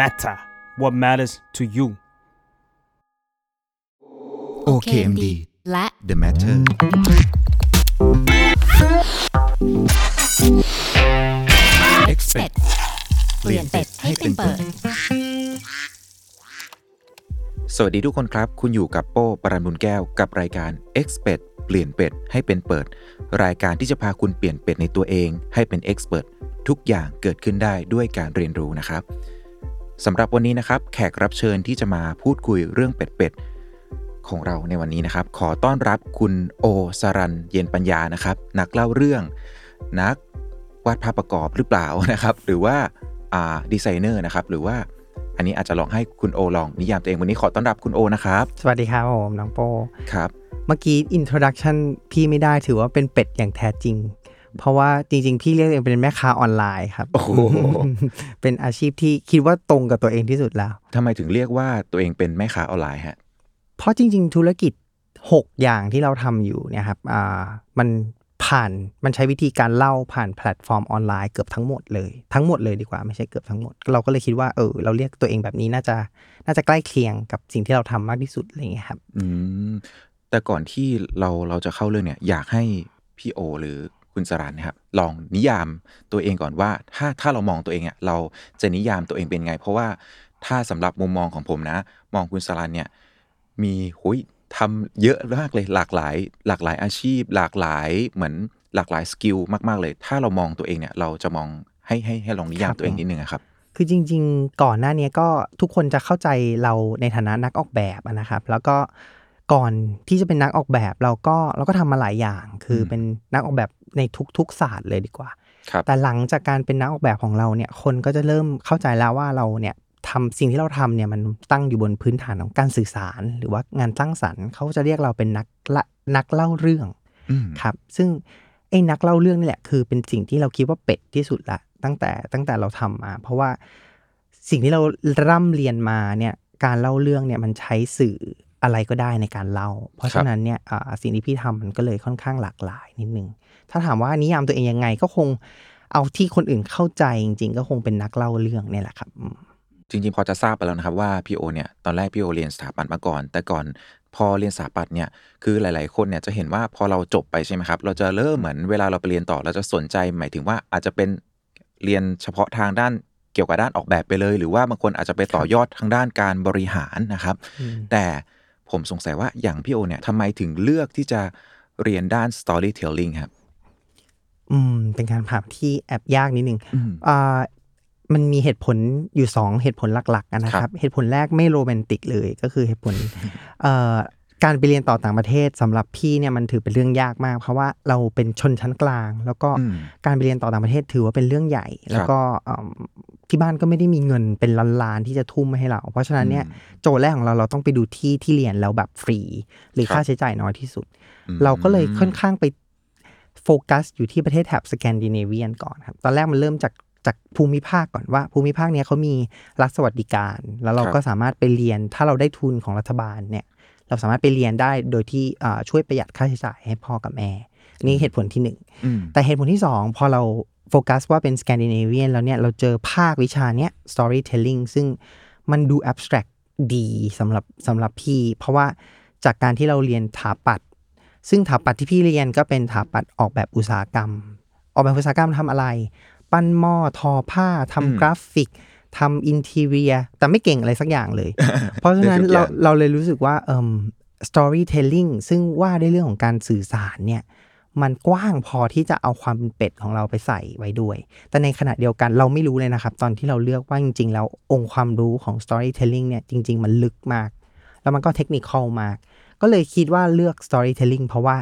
matter what matters to you OKMD และ The Matter เป็ดเปลี่ยนเป็ดให้เป็นเปิด สวัสดีทุกคนครับ คุณอยู่กับโป้ปรันบุญแก้วกับรายการ X เป็ดเปลี่ยนเป็ดให้เป็นเปิด รายการที่จะพาคุณเปลี่ยนเป็ดในตัวเอง ให้เป็น Expert ทุกอย่างเกิดขึ้นได้ด้วยการเรียนรู้นะครับ สำหรับวันนี้นะครับ แขกรับเชิญที่จะมาพูดคุยเรื่องเป็ดเป็ดๆของเราในวันนี้นะครับ ขอต้อนรับคุณโอ ศรัณย์ เย็นปัญญานะครับ นักเล่าเรื่อง นักวาดภาพประกอบหรือเปล่านะครับ หรือว่าอ่าดีไซเนอร์นะครับ หรือว่าอันนี้อาจจะลองให้คุณโอลองนิยามตัวเองวันนี้ขอต้อนรับคุณโอนะครับ สวัสดีครับผมน้องโปครับ เมื่อกี้ introductionพี่ไม่ได้ถือว่าเป็นเป็ดอย่างแท้จริง เพราะว่าจริง ๆ พี่เรียกตัวเองเป็นแม่ค้าออนไลน์ครับโอ้โหเป็นอาชีพที่คิดว่าตรงกับตัวเองที่สุดแล้ว ทำไมถึงเรียกว่าตัวเองเป็นแม่ค้าออนไลน์ฮะ เพราะจริง ๆ ธุรกิจ 6 อย่างที่เราทำอยู่เนี่ยครับอ่ามันผ่านมันใช้วิธีการเล่าผ่านแพลตฟอร์มออนไลน์เกือบทั้งหมดเลยทั้งหมดเลยดีกว่าไม่ใช่เกือบทั้งหมด เราก็เลยคิดว่าเออเราเรียกตัวเองแบบนี้น่าจะน่าจะใกล้เคียงกับสิ่งที่เราทำมากที่สุดอะไรอย่างเงี้ยครับ อืมแต่ก่อนที่เราเราจะเข้าเรื่องเนี่ย อยากให้พี่โอ หรือ คุณสรันนะครับลองนิยามตัวเองก่อนว่า ถ้าถ้าเรามองตัวเองอะเราจะนิยามตัวเองเป็นไง เพราะว่าถ้าสำหรับมุมมองของผมนะ มองคุณสรันเนี่ยมีหุยทำเยอะมากเลยหลากหลาย หลากหลายอาชีพ หลากหลายเหมือนหลากหลายสกิลมากๆเลย ถ้าเรามองตัวเองเนี่ยเราจะมองให้ให้ให้ลองนิยามครับตัวเองผมนิดนึงอะครับคือจริง ๆ ก่อนหน้านี้ก็ทุกคนจะเข้าใจเราในฐานะนักออกแบบอะนะครับ แล้วก็ก่อนที่จะเป็นนักออกแบบเราก็เราก็ทำมาหลายอย่าง คืออมเป็นนักออกแบบ ในทุกๆศาสตร์เลยดีกว่าครับแต่หลังจากการเป็นนักออกแบบของเราเนี่ย คนก็จะเริ่มเข้าใจแล้วว่าเราเนี่ยทำสิ่งที่เราทำเนี่ยมันตั้งอยู่บนพื้นฐานของการสื่อสาร หรือว่างานสร้างสรรค์เขาจะเรียกเราเป็นนักละนักเล่าเรื่องอืมครับ ซึ่งไอ้นักเล่าเรื่องนี่แหละคือเป็นสิ่งที่เราคิดว่าเป็ดที่สุดละตั้งแต่ตั้งแต่เราทำมา เพราะว่าสิ่งที่เราร่ำเรียนมาเนี่ยการเล่าเรื่องเนี่ยมันใช้สื่ออะไรก็ได้ในการเล่า เพราะฉะนั้นเนี่ยอ่าสิ่งที่พี่ทำมันก็เลยค่อนข้างหลากหลายนิดนึง ถ้าถามว่านิยามตัวเองยังไงก็คงเอาที่คนอื่นเข้าใจจริง ๆ ก็คงเป็นนักเล่าเรื่องเนี่ยแหละครับอืมจริงๆ พอจะทราบไปแล้วนะครับว่าพี่โอเนี่ยตอนแรกพี่โอเรียนสถาปัตย์มาก่อน แต่ก่อนพอเรียนสถาปัตย์เนี่ยคือหลายๆคนเนี่ยจะเห็นว่าพอเราจบไปใช่ไหมครับ เราจะเริ่มเหมือนเวลาเราไปเรียนต่อเราจะสนใจหมายถึงว่าอาจจะเป็นเรียนเฉพาะทางด้านเกี่ยวกับด้านออกแบบไปเลย หรือว่าบางคนอาจจะไปต่อยอดทางด้านการบริหารนะครับอืมแต่ผมสงสัยว่าอย่างพี่โอเนี่ยทำไมถึงเลือกที่จะเรียนด้าน storytelling ครับ อืม เป็นการถามที่แอบยากนิดนึงอืมอ่ามันมีเหตุผลอยู่สองเหตุผลหลักๆอะนะคครัรับบเหตุผลแรกไม่โรแมนติกเลยก็คือเหตุผลเอ่อการไปเรียนต่อต่างประเทศสำหรับพี่เนี่ยมันถือเป็นเรื่องยากมาก เพราะว่าเราเป็นชนชั้นกลาง แล้วก็อืมการไปเรียนต่อต่างประเทศถือว่าเป็นเรื่องใหญ่ แล้วก็เอิ่มที่บ้านก็ไม่ได้มีเงินเป็นล้านๆที่จะทุ่มให้เรา เพราะฉะนั้นเนี่ยอืมโจทย์แรกของเราเราต้องไปดูที่ที่เรียนแล้วแบบฟรี หรือครับค่าใช้จ่ายน้อยที่สุดอืมเราก็เลยค่อนข้างไป โฟกัสอยู่ที่ประเทศแถบสแกนดิเนเวียนก่อนครับตอนแรกมันเริ่มจากจากภูมิภาคก่อนว่า ภูมิภาคเนี้ยเขามีรัฐสวัสดิการ แล้วเราครับก็สามารถไปเรียนถ้าเราได้ทุนของรัฐบาลเนี่ยเราสามารถไปเรียนได้โดยที่อ่าช่วยประหยัดค่าใช้จ่ายให้พ่อกับแม่นี่เหตุผลที่หนึ่งอืมแต่เหตุผลที่ 2 พอเราโฟกัสว่าเป็นสแกนดิเนเวียนแล้วเนี่ยเราเจอภาควิชาเนี้ย storytelling ซึ่งมันดู abstract ดีสำหรับสำหรับพี่ เพราะว่าจากการที่เราเรียนถาปัด ซึ่งถาปัดที่พี่เรียนก็เป็นถาปัดออกแบบอุตสาหกรรม ออกแบบอุตสาหกรรมทำอะไร ปั้นหม้อทอผ้าอืมทำกราฟิกทำอินทีเรียแต่ไม่เก่งอะไรสักอย่างเลย เพราะฉะนั้นได้ทุกอเราย่างเราเลยรู้สึกว่าเอ่ม storytelling ซึ่งว่าด้วยเรื่องของการสื่อสารเนี่ยมันกว้างพอที่จะเอาความเป็นเป็ดของเราไปใส่ไว้ด้วย แต่ในขณะเดียวกันเราไม่รู้เลยนะครับ ตอนที่เราเลือกว่าจริง ๆ แล้วองค์ความรู้ของ storytelling เนี่ยจริง ๆ มันลึกมาก แล้วมันก็เทคนิคอลมาก ก็เลยคิดว่าเลือก storytelling เพราะว่า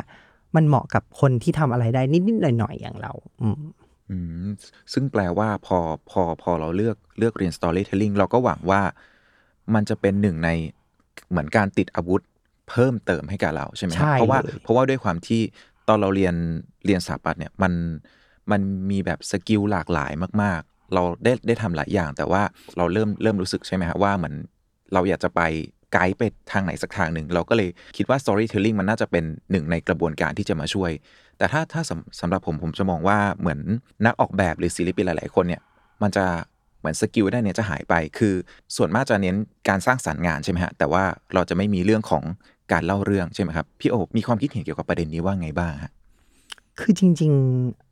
มันเหมาะกับคนที่ทำอะไรได้นิด ๆ หน่อย ๆ อย่างเรา อืมอืมซึ่งแปลว่าพอพอพอเราเลือกเลือกเรียน storytelling เราก็หวังว่ามันจะเป็นหนึ่งในเหมือนการติดอาวุธเพิ่มเติมให้กับเราใช่ไหมครับใช่เพราะว่าเลย เพราะว่าด้วยความที่ตอนเราเรียนเรียนสถาปัตย์เนี่ยมันมันมีแบบสกิลหลากหลายมาก ๆ เราได้ได้ทำหลายอย่าง แต่ว่าเราเริ่มเริ่มรู้สึกใช่ไหมฮะว่าเหมือนเราอยากจะไป ไกด์ไปทางไหนสักทางหนึ่ง เราก็เลยคิดว่า storytelling มันน่าจะเป็นหนึ่งในกระบวนการที่จะมาช่วย แต่ถ้าถ้าสำสำหรับผมผมจะมองว่าเหมือนนักออกแบบหรือศิลปินหลาย ๆ คนเนี่ยมันจะเหมือน skill ด้านเนี่ยจะหายไป คือส่วนมากจะเน้นการสร้างสรรค์งานใช่ไหมฮะ แต่ว่าเราจะไม่มีเรื่องของการเล่าเรื่องใช่ไหมครับ พี่โอมีความคิดเห็นเกี่ยวกับประเด็นนี้ว่าไงบ้างฮะ คือจริง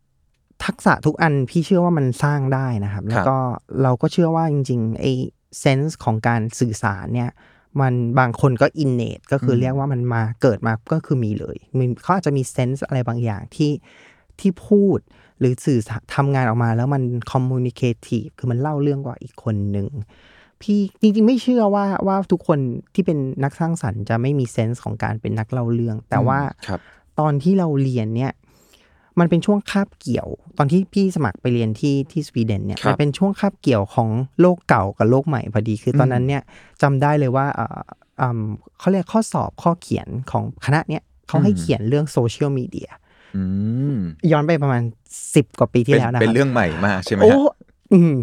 ๆ ทักษะทุกอันพี่เชื่อว่ามันสร้างได้นะครับ แล้วก็เราก็เชื่อว่าจริงๆไอ้ sense ของการสื่อสารเนี่ย มันบางคนก็ innate ก็คือเรียกว่ามันมาเกิดมาก็คือมีเลยมันเขาอาจจะมี sense อะไรบางอย่างที่ที่พูดหรือสื่อทำงานออกมาแล้วมัน communicative คือมันเล่าเรื่องกว่าอีกคนหนึ่งพี่จริงๆไม่เชื่อว่าว่าทุกคนที่เป็นนักสร้างสรรค์จะไม่มี sense ของการเป็นนักเล่าเรื่อง แต่ว่าครับตอนที่เราเรียนเนี่ย มันเป็นช่วงคาบเกี่ยว ตอนที่พี่สมัครไปเรียนที่ที่สวีเดนเนี่ยครับมันเป็นช่วงคาบเกี่ยวของโลกเก่ากับโลกใหม่พอดีคือตอนนั้นเนี่ยจำได้เลยว่าเอ่ออืมเขาเรียกข้อสอบข้อเขียนของคณะเนี่ยเขาให้อืมเขียนเรื่องโซเชียลมีเดียอืมย้อนไปประมาณ10กว่าปีที่เป็นแล้วนะเป็นครับเรื่องใหม่มากใช่ไหมโอ้ฮะอืม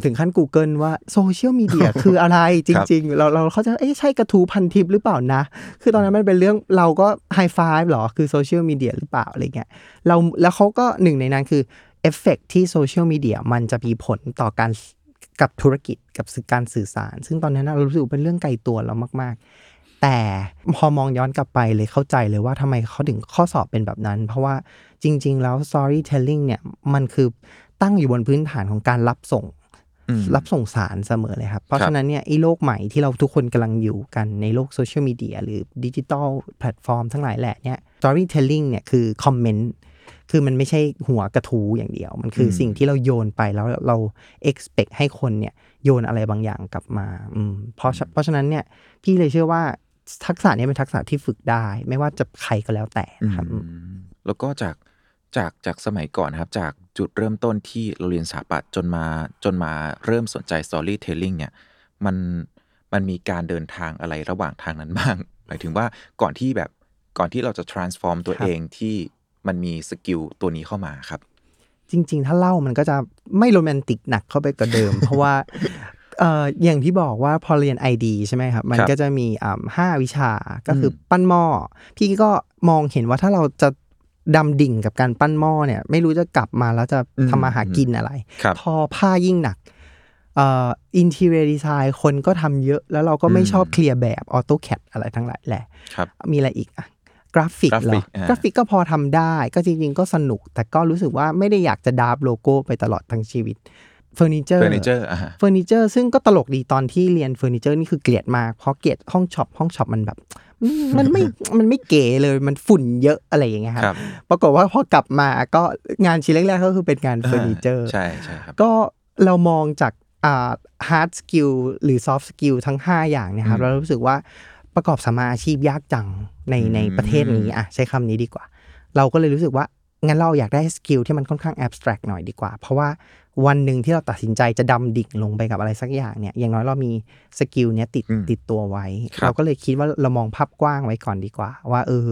ถึงขั้น Google ว่าโซเชียลมีเดียคืออะไรจริง ๆ เราเราเข้าใจเอ๊ะใช่กระทู้พันทิปหรือเปล่านะ คือตอนนั้นมันเป็นเรื่องเราก็ไฮไฟฟ์หรอ คือโซเชียลมีเดียหรือเปล่าอะไรเงี้ยเราแล้วเขาก็หนึ่งในนั้นคือเอฟเฟกที่โซเชียลมีเดียมันจะมีผลต่อการกับธุรกิจกับการสื่อสาร ซึ่งตอนนั้นนะเรารู้สึกว่าเป็นเรื่องไกลตัวเรามาก ๆ แต่พอมองย้อนกลับไปเลยเข้าใจเลยว่าทำไมเขาถึงข้อสอบเป็นแบบนั้น เพราะว่าจริง ๆ แล้ว storytelling เนี่ยมันคือตั้งอยู่บนพื้นฐานของการรับส่งอืม รับส่งสารเสมอเลยครับ เพราะครับฉะนั้นเนี่ยไอ้โลกใหม่ที่เราทุกคนกำลังอยู่กันในโลกโซเชียลมีเดียหรือดิจิตอลแพลตฟอร์มทั้งหลายแหละเนี่ย storytelling เนี่ยคือคอมเมนต์คือมันไม่ใช่หัวกระทู้อย่างเดียว มันคืออืมสิ่งที่เราโยนไปแล้วเรา expect ให้คนเนี่ยโยนอะไรบางอย่างกลับมาอืมเพราะฉะเพราะฉะนั้นเนี่ยพี่เลยเชื่อว่าทักษะเนี้เป็นทักษะที่ฝึกได้ ไม่ว่าจะใครก็แล้วแต่นะครับอืมแล้วก็จากจากจากสมัยก่อนนะครับ จาก จุดเริ่มต้นที่เราเรียนสถาปัตย์จนมาจนมาเริ่มสนใจ storytelling เนี่ยมันมันมีการเดินทางอะไรระหว่างทางนั้นบ้าง หมายถึงว่าก่อนที่แบบก่อนที่เราจะ transform ตัวครับเองที่มันมีสกิลตัวนี้เข้ามาครับ จริง ๆ ถ้าเล่ามันก็จะไม่โรแมนติกหนักเข้าไปกว่าเดิม เพราะว่าเอ่ออย่างที่บอกว่าพอเรียน ID ใช่ไหมครับ มันครับก็จะมีอ่าห้าวิชาก็คืออมปั้นหม้อพี่ก็มองเห็นว่าถ้าเราจะ ดำดิ่งกับการปั้นหม้อเนี่ย ไม่รู้จะกลับมาแล้วจะทำมาหากินอะไรครับทอผ้ายิ่งหนักเอ่ออินทีเรียดีไซน์คนก็ทำเยอะแล้วเราก็ไม่อืมชอบเคลียร์แบบออโต้แคดอะไรทั้งหลายแหละครับมีอะไรอีกอะกราฟิกเหรอ กราฟิกอ่ากราฟิกก็พอทำได้ ก็จริงๆ ก็สนุก แต่ก็รู้สึกว่าไม่ได้อยากจะ draft โลโก้ไปตลอดทั้งชีวิต เฟอร์นิเจอร์เฟอร์นิเจอร์อะฮะเฟอร์นิเจอร์ซึ่งก็ตลกดีตอนที่เรียนเฟอร์นิเจอร์นี่คือเกลียดมากเพราะเกลียดห้อง shop ห้อง shop มันแบบอืมมันไม่มันไม่เก๋เลยมันฝุ่นเยอะอะไรอย่างเงี้ยครับครับปรากฏว่าพอกลับมาก็งานชิ้นแรกๆก็คือเป็นงานเฟอร์นิเจอร์ใช่ใช่ครับก็เรามองจากอ่า hard skill หรือ soft skill ทั้ง 5 อย่างเนี่ยครับอืมเรารู้สึกว่าประกอบสัมมาอาชีพยากจังในอืมในประเทศนี้อะใช้คำนี้ดีกว่า เราก็เลยรู้สึกว่า งั้นเราอยากได้ skill ที่มันค่อนข้าง abstract หน่อยดีกว่า เพราะว่าวันหนึ่งที่เราตัดสินใจจะดำดิ่งลงไปกับอะไรสักอย่างเนี่ย อย่างน้อยเรามี skill เนี้ยติดอืมติดตัวไว้ครับเราก็เลยคิดว่าเรามองภาพกว้างไว้ก่อนดีกว่า ว่าเออ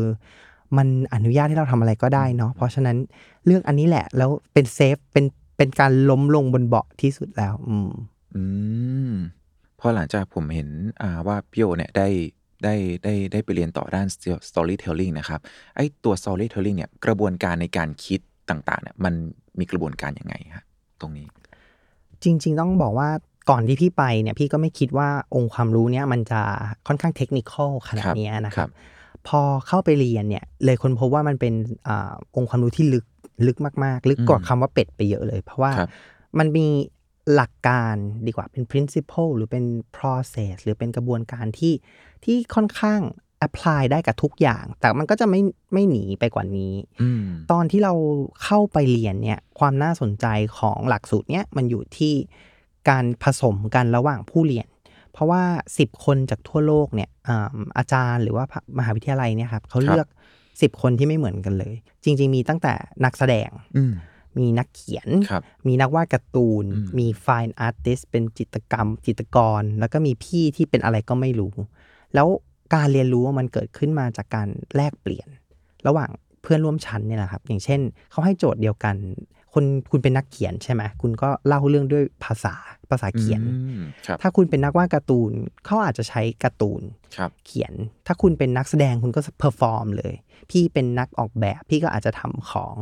มันอนุญาตให้เราทำอะไรก็ได้เนาะ เพราะฉะนั้นเรื่องอันนี้แหละ แล้วเป็น safe เป็น เป็นการล้มลงบนเบาะที่สุดแล้ว อืม อืมพอหลังจากผมเห็นอ่าว่าพี่โอเนี่ยได้ ได้ได้ได้ไปเรียนต่อด้าน storytelling นะครับ ไอ้ตัว storytelling เนี่ยกระบวนการในการคิดต่างๆเนี่ยมันมีกระบวนการยังไงฮะตรงนี้ จริง ๆ ต้องบอกว่าก่อนที่พี่ไปเนี่ยพี่ก็ไม่คิดว่าองค์ความรู้เนี่ยมันจะค่อนข้างเทคนิคอลขนาดเนี้ยนะคครัรับบพอเข้าไปเรียนเนี่ยเลยคนพบว่ามันเป็นอาองค์ความรู้ที่ลึกลึกมาก ๆ ลึกกว่าอืมคำว่าเป็ดไปเยอะเลย เพราะว่าครับมันมี หลักการดีกว่าเป็น principle หรือเป็น process หรือเป็นกระบวนการที่ที่ค่อนข้าง apply ได้กับทุกอย่าง แต่มันก็จะไม่ไม่หนีไปกว่านี้อืมตอนที่เราเข้าไปเรียนเนี่ยความน่าสนใจของหลักสูตรเนี้ยมันอยู่ที่การผสมกันระหว่างผู้เรียน เพราะว่า 10 คนจากทั่วโลกเนี่ยอ่าอาจารย์หรือว่ามหาวิทยาลัยเนี่ยครับเขาเลือก 10 คนที่ไม่เหมือนกันเลย จริง ๆ มีตั้งแต่นักแสดงอื มมีนักเขียนครับมีนักวาดการ์ตูนอืมมี fine artist เป็นจิตรกรรม จิตรกร แล้วก็มีพี่ที่เป็นอะไรก็ไม่รู้ แล้วการเรียนรู้มันเกิดขึ้นมาจากการแลกเปลี่ยน ระหว่างเพื่อนร่วมชั้นเนี่ยแหละครับ อย่างเช่นเขาให้โจทย์เดียวกัน คนคุณเป็นนักเขียนใช่ไหมคุณก็เล่าเรื่องด้วยภาษาภาษาเขียนอืมครับถ้าคุณเป็นนักวาดการ์ตูนเขาอาจจะใช้การ์ตูนครับเขียน ถ้าคุณเป็นนักแสดงคุณก็ perform เลย พี่เป็นนักออกแบบพี่ก็อาจจะทำของ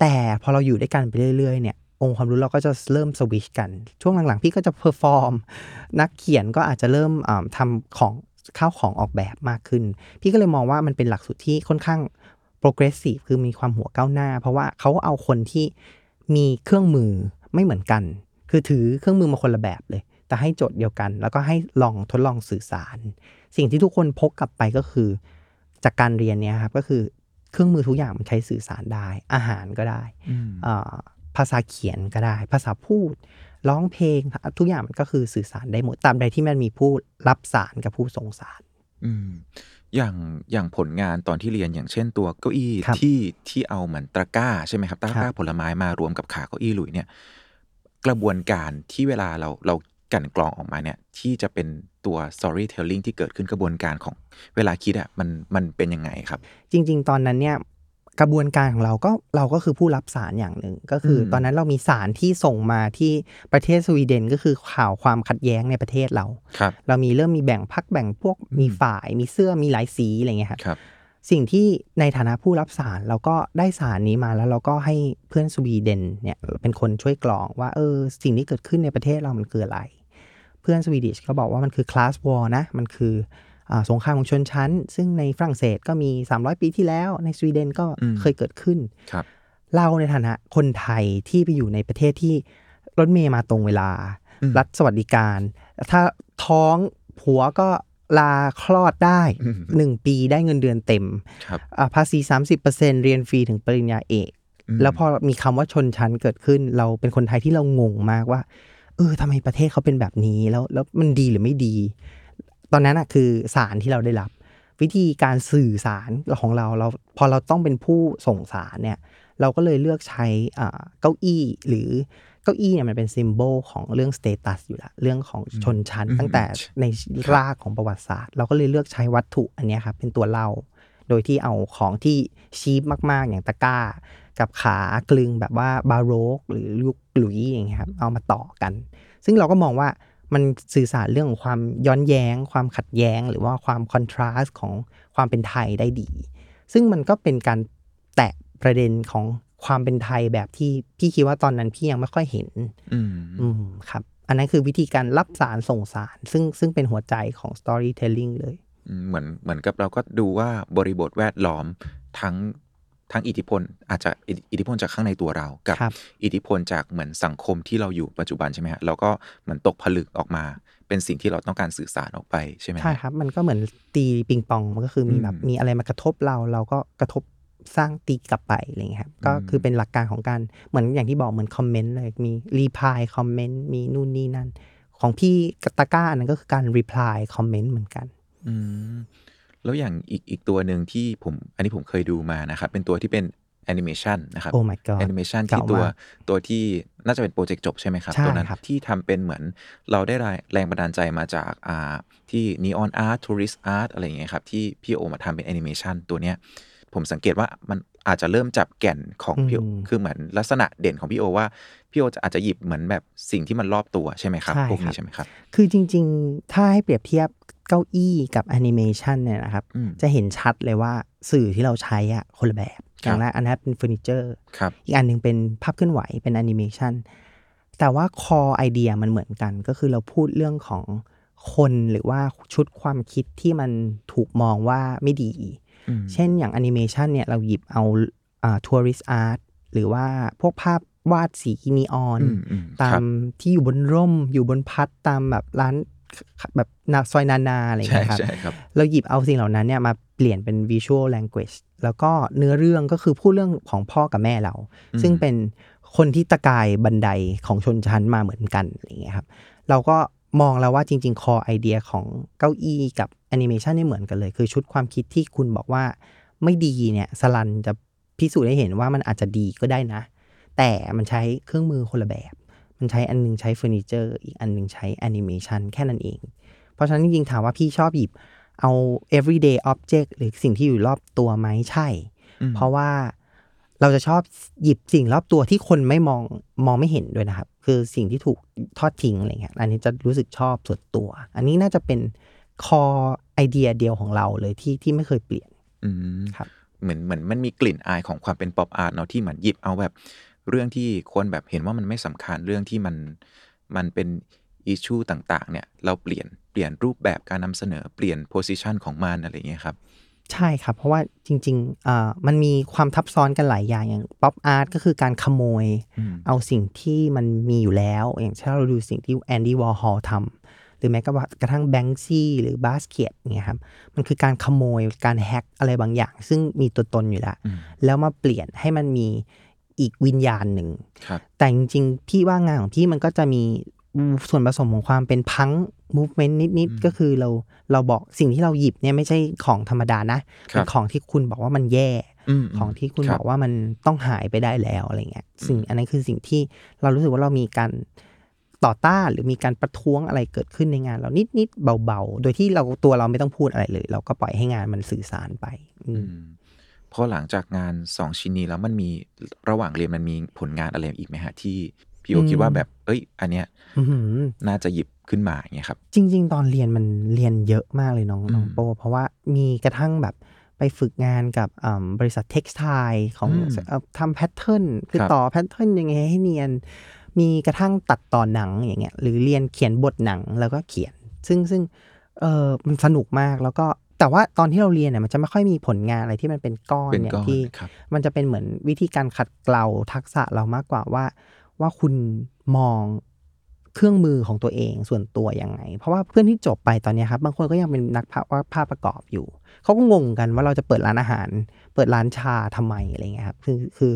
แต่พอเราอยู่ด้วยกันไปเรื่อยๆเนี่ยองค์ความรู้เราก็จะเริ่มสวิชกัน ช่วงหลังๆ พี่ก็จะ perform นักเขียนก็อาจจะเริ่มอ่าทำของข้าวของออกแบบมากขึ้น พี่ก็เลยมองว่ามันเป็นหลักสูตรที่ค่อนข้าง progressive คือมีความหัวก้าวหน้า เพราะว่าเขาเอาคนที่ มีเครื่องมือไม่เหมือนกัน คือถือเครื่องมือมาคนละแบบเลย แต่ให้โจทย์เดียวกัน แล้วก็ให้ลองทดลองสื่อสาร สิ่งที่ทุกคนพกกลับไปก็คือ จากการเรียนเนี่ยครับก็คือเครื่องมือทุกอย่างมันใช้สื่อสารได้ อาหารก็ได้อืมอ่าภาษาเขียนก็ได้ ภาษาพูด ร้องเพลง ทุกอย่างมันก็คือสื่อสารได้หมดตามใดที่มันมีผู้รับสารกับผู้ส่งสาร อืม อย่างอย่างผลงานตอนที่เรียนอย่างเช่นตัวเก้าอี้ครับที่ที่เอาเหมือนตะกร้าใช่ไหมครับตะกร้าครับผลไม้มารวมกับขาเก้าอี้หลุยเนี่ย กระบวนการที่เวลาเราเรากลันกรองออกมาเนี่ย ที่จะเป็นตัว storytelling ที่เกิดขึ้นกระบวนการของเวลาคิดอะมันมันเป็นยังไงครับ จริง ๆ ตอนนั้นเนี่ย กระบวนการของเราก็เราก็คือผู้รับสารอย่างหนึ่งก็คืออมตอนนั้นเรามีสารที่ส่งมาที่ประเทศสวีเดนก็คือข่าวความขัดแย้งในประเทศเราครับเรามีเริ่มมีแบ่งพักแบ่งพวกมีฝ่าย มีเสื้อมีหลายสีอะไรเงี้ยครับครับ สิ่งที่ในฐานะผู้รับสารเราก็ได้สารนี้มาแล้วเราก็ให้เพื่อนสวีเดนเนี่ยเป็นคนช่วยกรองว่าเออสิ่งที่เกิดขึ้นในประเทศเรามันคืออะไร เพื่อนสวีดิชก็บอกว่ามันคือคลาสวอร์นะมันคืออา สงครามของชนชั้น ซึ่งในฝรั่งเศสก็มี 300 ปีที่แล้ว ในสวีเดนก็อืมเคยเกิดขึ้นครับเราในฐานะคนไทยที่ไปอยู่ในประเทศที่รถเมย์มาตรงเวลาอืมรัฐสวัสดิการ ถ้าท้องผัวก็ลาคลอดได้อืมหนึ่งปีได้เงินเดือนเต็มครับอ่าภาษี 30%เรียนฟรีถึงปริญญาเอกมแล้วพอมีคำว่าชนชั้นเกิดขึ้น เราเป็นคนไทยที่เรางงมากว่า เออทำไมประเทศเขาเป็นแบบนี้แล้วแล้วมันดีหรือไม่ดี ตอนนั้นอะคือสารที่เราได้รับ วิธีการสื่อสารของเราเราพอเราต้องเป็นผู้ส่งสารเนี่ยเราก็เลยเลือกใช้อ่าเก้าอี้หรือเก้าอี้เนี่ยมันเป็น symbol ของเรื่อง status อยู่ละเรื่องของชนชั้นอืมตั้งแต่ในรากของประวัติศาสตร์ เราก็เลยเลือกใช้วัตถุอันเนี้ยครับเป็นตัวเล่า โดยที่เอาของที่ cheap มาก ๆ อย่างตะกร้า กับขากลึงแบบว่า baroque หรือยุคหลุยส์อย่างเงี้ยครับเอามาต่อกัน ซึ่งเราก็มองว่า มันสื่อสารเรื่องของความย้อนแย้ง ความขัดแย้ง หรือว่าความ contrast ของความเป็นไทยได้ดี ซึ่งมันก็เป็นการแตะประเด็นของความเป็นไทยแบบที่พี่คิดว่าตอนนั้นพี่ยังไม่ค่อยเห็น อืมอืมครับ อันนั้นคือวิธีการรับสารส่งสาร ซึ่งซึ่งเป็นหัวใจของ storytelling เลยอืมเหมือนเหมือนกับเราก็ดูว่าบริบทแวดล้อมทั้ง ทั้งอิทธิพลอาจจะอิทอิทธิพลจากข้างในตัวเรากับครับ อิทธิพลจากเหมือนสังคมที่เราอยู่ปัจจุบันใช่ไหมฮะเราก็เหมือนตกผลึกออกมา เป็นสิ่งที่เราต้องการสื่อสารออกไปใช่ไหมฮะใช่ครับ มันก็เหมือนตีปิงปองมันก็คือมีอืมแบบมีอะไรมากระทบเราเราก็กระทบสร้างตีกลับไปอะไรอย่างเงี้ยครับก็อืมคือเป็นหลักการของการเหมือนอย่างที่บอกเหมือนคอมเมนต์เลยมี reply comment มีนู่นนี่นั่น ของพี่กับตะกร้าอันนั้นก็คือการ reply comment เหมือนกัน อืม แล้วอย่างอีกอีกตัวหนึ่งที่ผมอันนี้ผมเคยดูมานะครับ เป็นตัวที่เป็นแอนิเมชันนะครับโอ้ my god แอนิเมชันที่เก่ามากตัวตัวที่น่าจะเป็นโปรเจกต์จบใช่ไหมครับ ใช่ตัวนั้นครับที่ทำเป็นเหมือนเราได้แรงบันดาลใจมาจากอ่าที่ Neon Art Tourist Art อะไรอย่างเงี้ยครับ ที่พี่โอมาทำเป็นแอนิเมชันตัวเนี้ยผมสังเกตว่ามันอาจจะเริ่มจับแก่นของพี่โออืมคือเหมือนลักษณะเด่นของพี่โอว่าพี่โอจะอาจจะหยิบเหมือนแบบสิ่งที่มันรอบตัวใช่ไหมครับใช่พวกนี้ครับ ใช่ไหมครับ คือจริง ๆ ถ้าให้เปรียบเทียบ เก้าอี้กับแอนิเมชันเนี่ยนะครับอืมจะเห็นชัดเลยว่าสื่อที่เราใช้อะคนละแบบอย่างแรกอันนั้นเป็นเฟอร์นิเจอร์ครับอีกอันหนึ่งเป็นภาพเคลื่อนไหวเป็นแอนิเมชันแต่ว่า core idea มันเหมือนกัน ก็คือเราพูดเรื่องของคนหรือว่าชุดความคิดที่มันถูกมองว่าไม่ดีอืมเช่นอย่างแอนิเมชันเนี่ยเราหยิบเอาอ่า tourist art หรือว่าพวกภาพวาดสีนีออนอืมอืมตามครับที่อยู่บนร่มอยู่บนพัดตามแบบร้าน แบบหน้าซอยนานาอะไรอย่างเงี้ยครับใช่ครับ เราหยิบเอาสิ่งเหล่านั้นเนี่ยมาเปลี่ยนเป็น visual language แล้วก็เนื้อเรื่องก็คือพูดเรื่องของพ่อกับแม่เรา ซึ่งเป็นคนที่ตะกายบันไดของชนชั้นมาเหมือนกันอะไรอย่างเงี้ยครับ เราก็มองแล้วว่าจริง ๆ core idea ของเก้าอี้กับแอนิเมชันนี่เหมือนกันเลย คือชุดความคิดที่คุณบอกว่าไม่ดีเนี่ยศรัณย์จะพิสูจน์ให้เห็นว่ามันอาจจะดีก็ได้นะ แต่มันใช้เครื่องมือคนละแบบ มันใช้อันหนึ่งใช้เฟอร์นิเจอร์อีกอันหนึ่งใช้แอนิเมชันแค่นั้นเอง เพราะฉะนั้นจริงๆถามว่าพี่ชอบหยิบเอา everyday object หรือสิ่งที่อยู่รอบตัวไหมใช่อืมเพราะว่าเราจะชอบหยิบสิ่งรอบตัวที่คนไม่มองมองไม่เห็นด้วยนะครับ คือสิ่งที่ถูกทอดทิ้งอะไรเงี้ยอันนี้จะรู้สึกชอบส่วนตัว อันนี้น่าจะเป็นคอไอเดียเดียวของเราเลยที่ที่ไม่เคยเปลี่ยนอืมครับเหมือนเหมือนมันมีกลิ่นอายของความเป็นป๊อปอาร์ตเนาะที่เหมือนหยิบเอาแบบ เรื่องที่คนแบบเห็นว่ามันไม่สำคัญเรื่องที่มันมันเป็น issue ต่างๆเนี่ยเราเปลี่ยนเปลี่ยนรูปแบบการนำเสนอเปลี่ยน position ของมันอะไรอย่างเงี้ยครับใช่ครับ เพราะว่าจริงๆอ่ามันมีความทับซ้อนกันหลายอย่างอย่าง pop art ก็คือการขโมยอืมเอาสิ่งที่มันมีอยู่แล้ว อย่างเช่นเราดูสิ่งที่แอนดี้วอร์ฮอลทำหรือแม้กระทั่งแบงซี่หรือบาสเกียเนี่ยครับมันคือการขโมยการ hack อะไรบางอย่าง ซึ่งมีตัวตนอยู่แล้วอืมแล้วมาเปลี่ยนให้มันมี อีกวิญญาณหนึ่งครับแต่จริงๆพี่ว่างานของพี่มันก็จะมีส่วนผสมของความเป็นพังมูฟเมนต์นิดๆ ก็คือเราเราบอกสิ่งที่เราหยิบเนี่ยไม่ใช่ของธรรมดานะครับเป็นของที่คุณบอกว่ามันแย่อืมของที่คุณครับบอกว่ามันต้องหายไปได้แล้วอะไรเงี้ยสิ่งอันนั้นคือสิ่งที่เรารู้สึกว่าเรามีการต่อต้านหรือมีการประท้วงอะไรเกิดขึ้นในงาน เรานิดๆเบาๆ โดยที่เราตัวเราไม่ต้องพูดอะไรเลย เราก็ปล่อยให้งานมันสื่อสารไป อื มอืมเพราะหลังจากงานสองชิ้นนี้แล้วมันมีระหว่างเรียนมันมีผลงานอะไรอีกไหมฮะที่พี่โออืมคิดว่าแบบ เอ้ย อันเนี้ยอื้อหือน่าจะหยิบขึ้นมาอย่างเงี้ยครับ จริง ๆ ตอนเรียนมันเรียนเยอะมากเลยน้องอืมน้องโป เพราะว่ามีกระทั่งแบบไปฝึกงานกับอ่าบริษัท textile ของอืมเอ่อทำ pattern คือครับต่อ pattern ยังไงให้เนียน มีกระทั่งตัดต่อหนังอย่างเงี้ยหรือเรียนเขียนบทหนังแล้วก็เขียน ซึ่งซึ่งเออมันสนุกมากแล้วก็ แต่ว่าตอนที่เราเรียนเนี่ยมันจะไม่ค่อยมีผลงานอะไรที่มันเป็นก้อนเป็นเนี่ยก้อนที่ครับมันจะเป็นเหมือนวิธีการขัดเกลาทักษะเรามากกว่าว่า ว่าคุณมองเครื่องมือของตัวเองส่วนตัวยังไง เพราะว่าเพื่อนที่จบไปตอนเนี้ยครับบางคนก็ยังเป็นนักภาพวาดภาพประกอบอยู่เขาก็งงกันว่าเราจะเปิดร้านอาหาร เปิดร้านชาทำไมอะไรเงี้ยครับคือคือ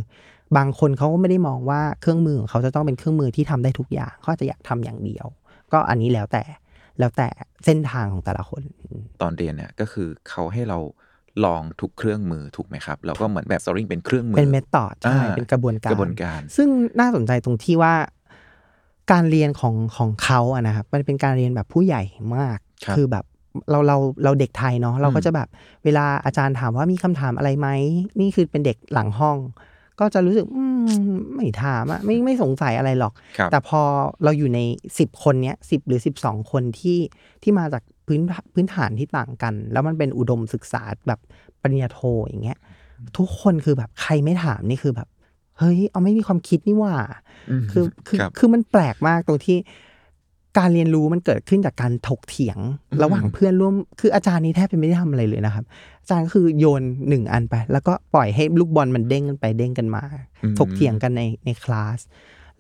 บางคนเขาก็ไม่ได้มองว่าเครื่องมือของเขาจะต้องเป็นเครื่องมือที่ทำได้ทุกอย่างเขาอาจจะอยากทำอย่างเดียว ก็อันนี้แล้วแต่ แล้วแต่เส้นทางของแต่ละคน ตอนเรียนเนี่ยก็คือเขาให้เราลองทุกเครื่องมือถูกไหมครับแล้วก็เหมือนแบบ storing เป็นเครื่องมือ เป็นเมธอดใช่อ่าเป็นกระบวนการกระบวนการ ซึ่งน่าสนใจตรงที่ว่าการเรียนของของเขาอะนะครับมันเป็นการเรียนแบบผู้ใหญ่มากครับอแบบเราเราเราเด็กไทยเนาะเราก็อืมจะแบบเวลาอาจารย์ถามว่ามีคำถามอะไรไหมนี่คือเป็นเด็กหลังห้อง ก็จะรู้สึกอืมไม่ถามอะไม่ไม่สงสัยอะไรหรอกครับแต่พอเราอยู่ในสิบคนเนี้ยสิบหรือสิบสองคนที่ที่มาจากพื้นพื้นฐานที่ต่างกัน แล้วมันเป็นอุดมศึกษาแบบปริญญาโทอย่างเงี้ย ทุกคนคือแบบใครไม่ถามนี่คือแบบ เฮ้ยเอาไม่มีความคิดนี่หว่ามคือคือรับคือมันแปลกมากตรงที่ การเรียนรู้มันเกิดขึ้นจากการถกเถียงอืมระหว่างเพื่อนร่วม คืออาจารย์นี้แทบจะไม่ได้ทำอะไรเลยนะครับ อาจารย์ก็คือโยนหนึ่งอันไป แล้วก็ปล่อยให้ลูกบอลมันเด้งกันไปเด้งกันมาอืมถกเถียงกันในในคลาส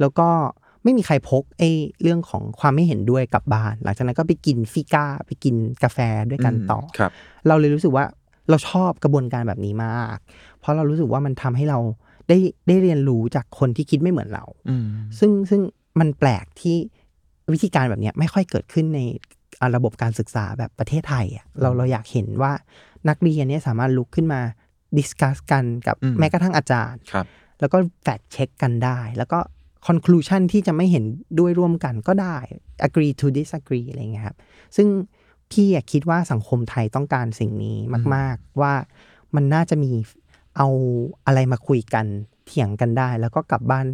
แล้วก็ไม่มีใครพกไอ้เรื่องของความไม่เห็นด้วยกลับบ้าน หลังจากนั้นก็ไปกินฟิก้าไปกินกาแฟด้วยกันต่อมครับเราเลยรู้สึกว่าเราชอบกระบวนการแบบนี้มาก เพราะเรารู้สึกว่ามันทำให้เราได้ได้เรียนรู้จากคนที่คิดไม่เหมือนเราอืมซึ่งซึ่งมันแปลกที่ วิธีการแบบเนี้ยไม่ค่อยเกิดขึ้นในอ่าระบบการศึกษาแบบประเทศไทยอะเราเราอยากเห็นว่านักเรียนเนี่ยสามารถลุกขึ้นมาดิสคัสกันกับอืมแม้กระทั่งอาจารย์ครับ แล้วก็แฟกเช็คกันได้ แล้วก็ conclusion ที่จะไม่เห็นด้วยร่วมกันก็ได้ agree to disagree อะไรเงี้ยครับ ซึ่งพี่อะคิดว่าสังคมไทยต้องการสิ่งนี้มาก ๆ ว่ามันน่าจะมีเอาอะไรมาคุยกัน เถียงกันได้ แล้วก็กลับบ้าน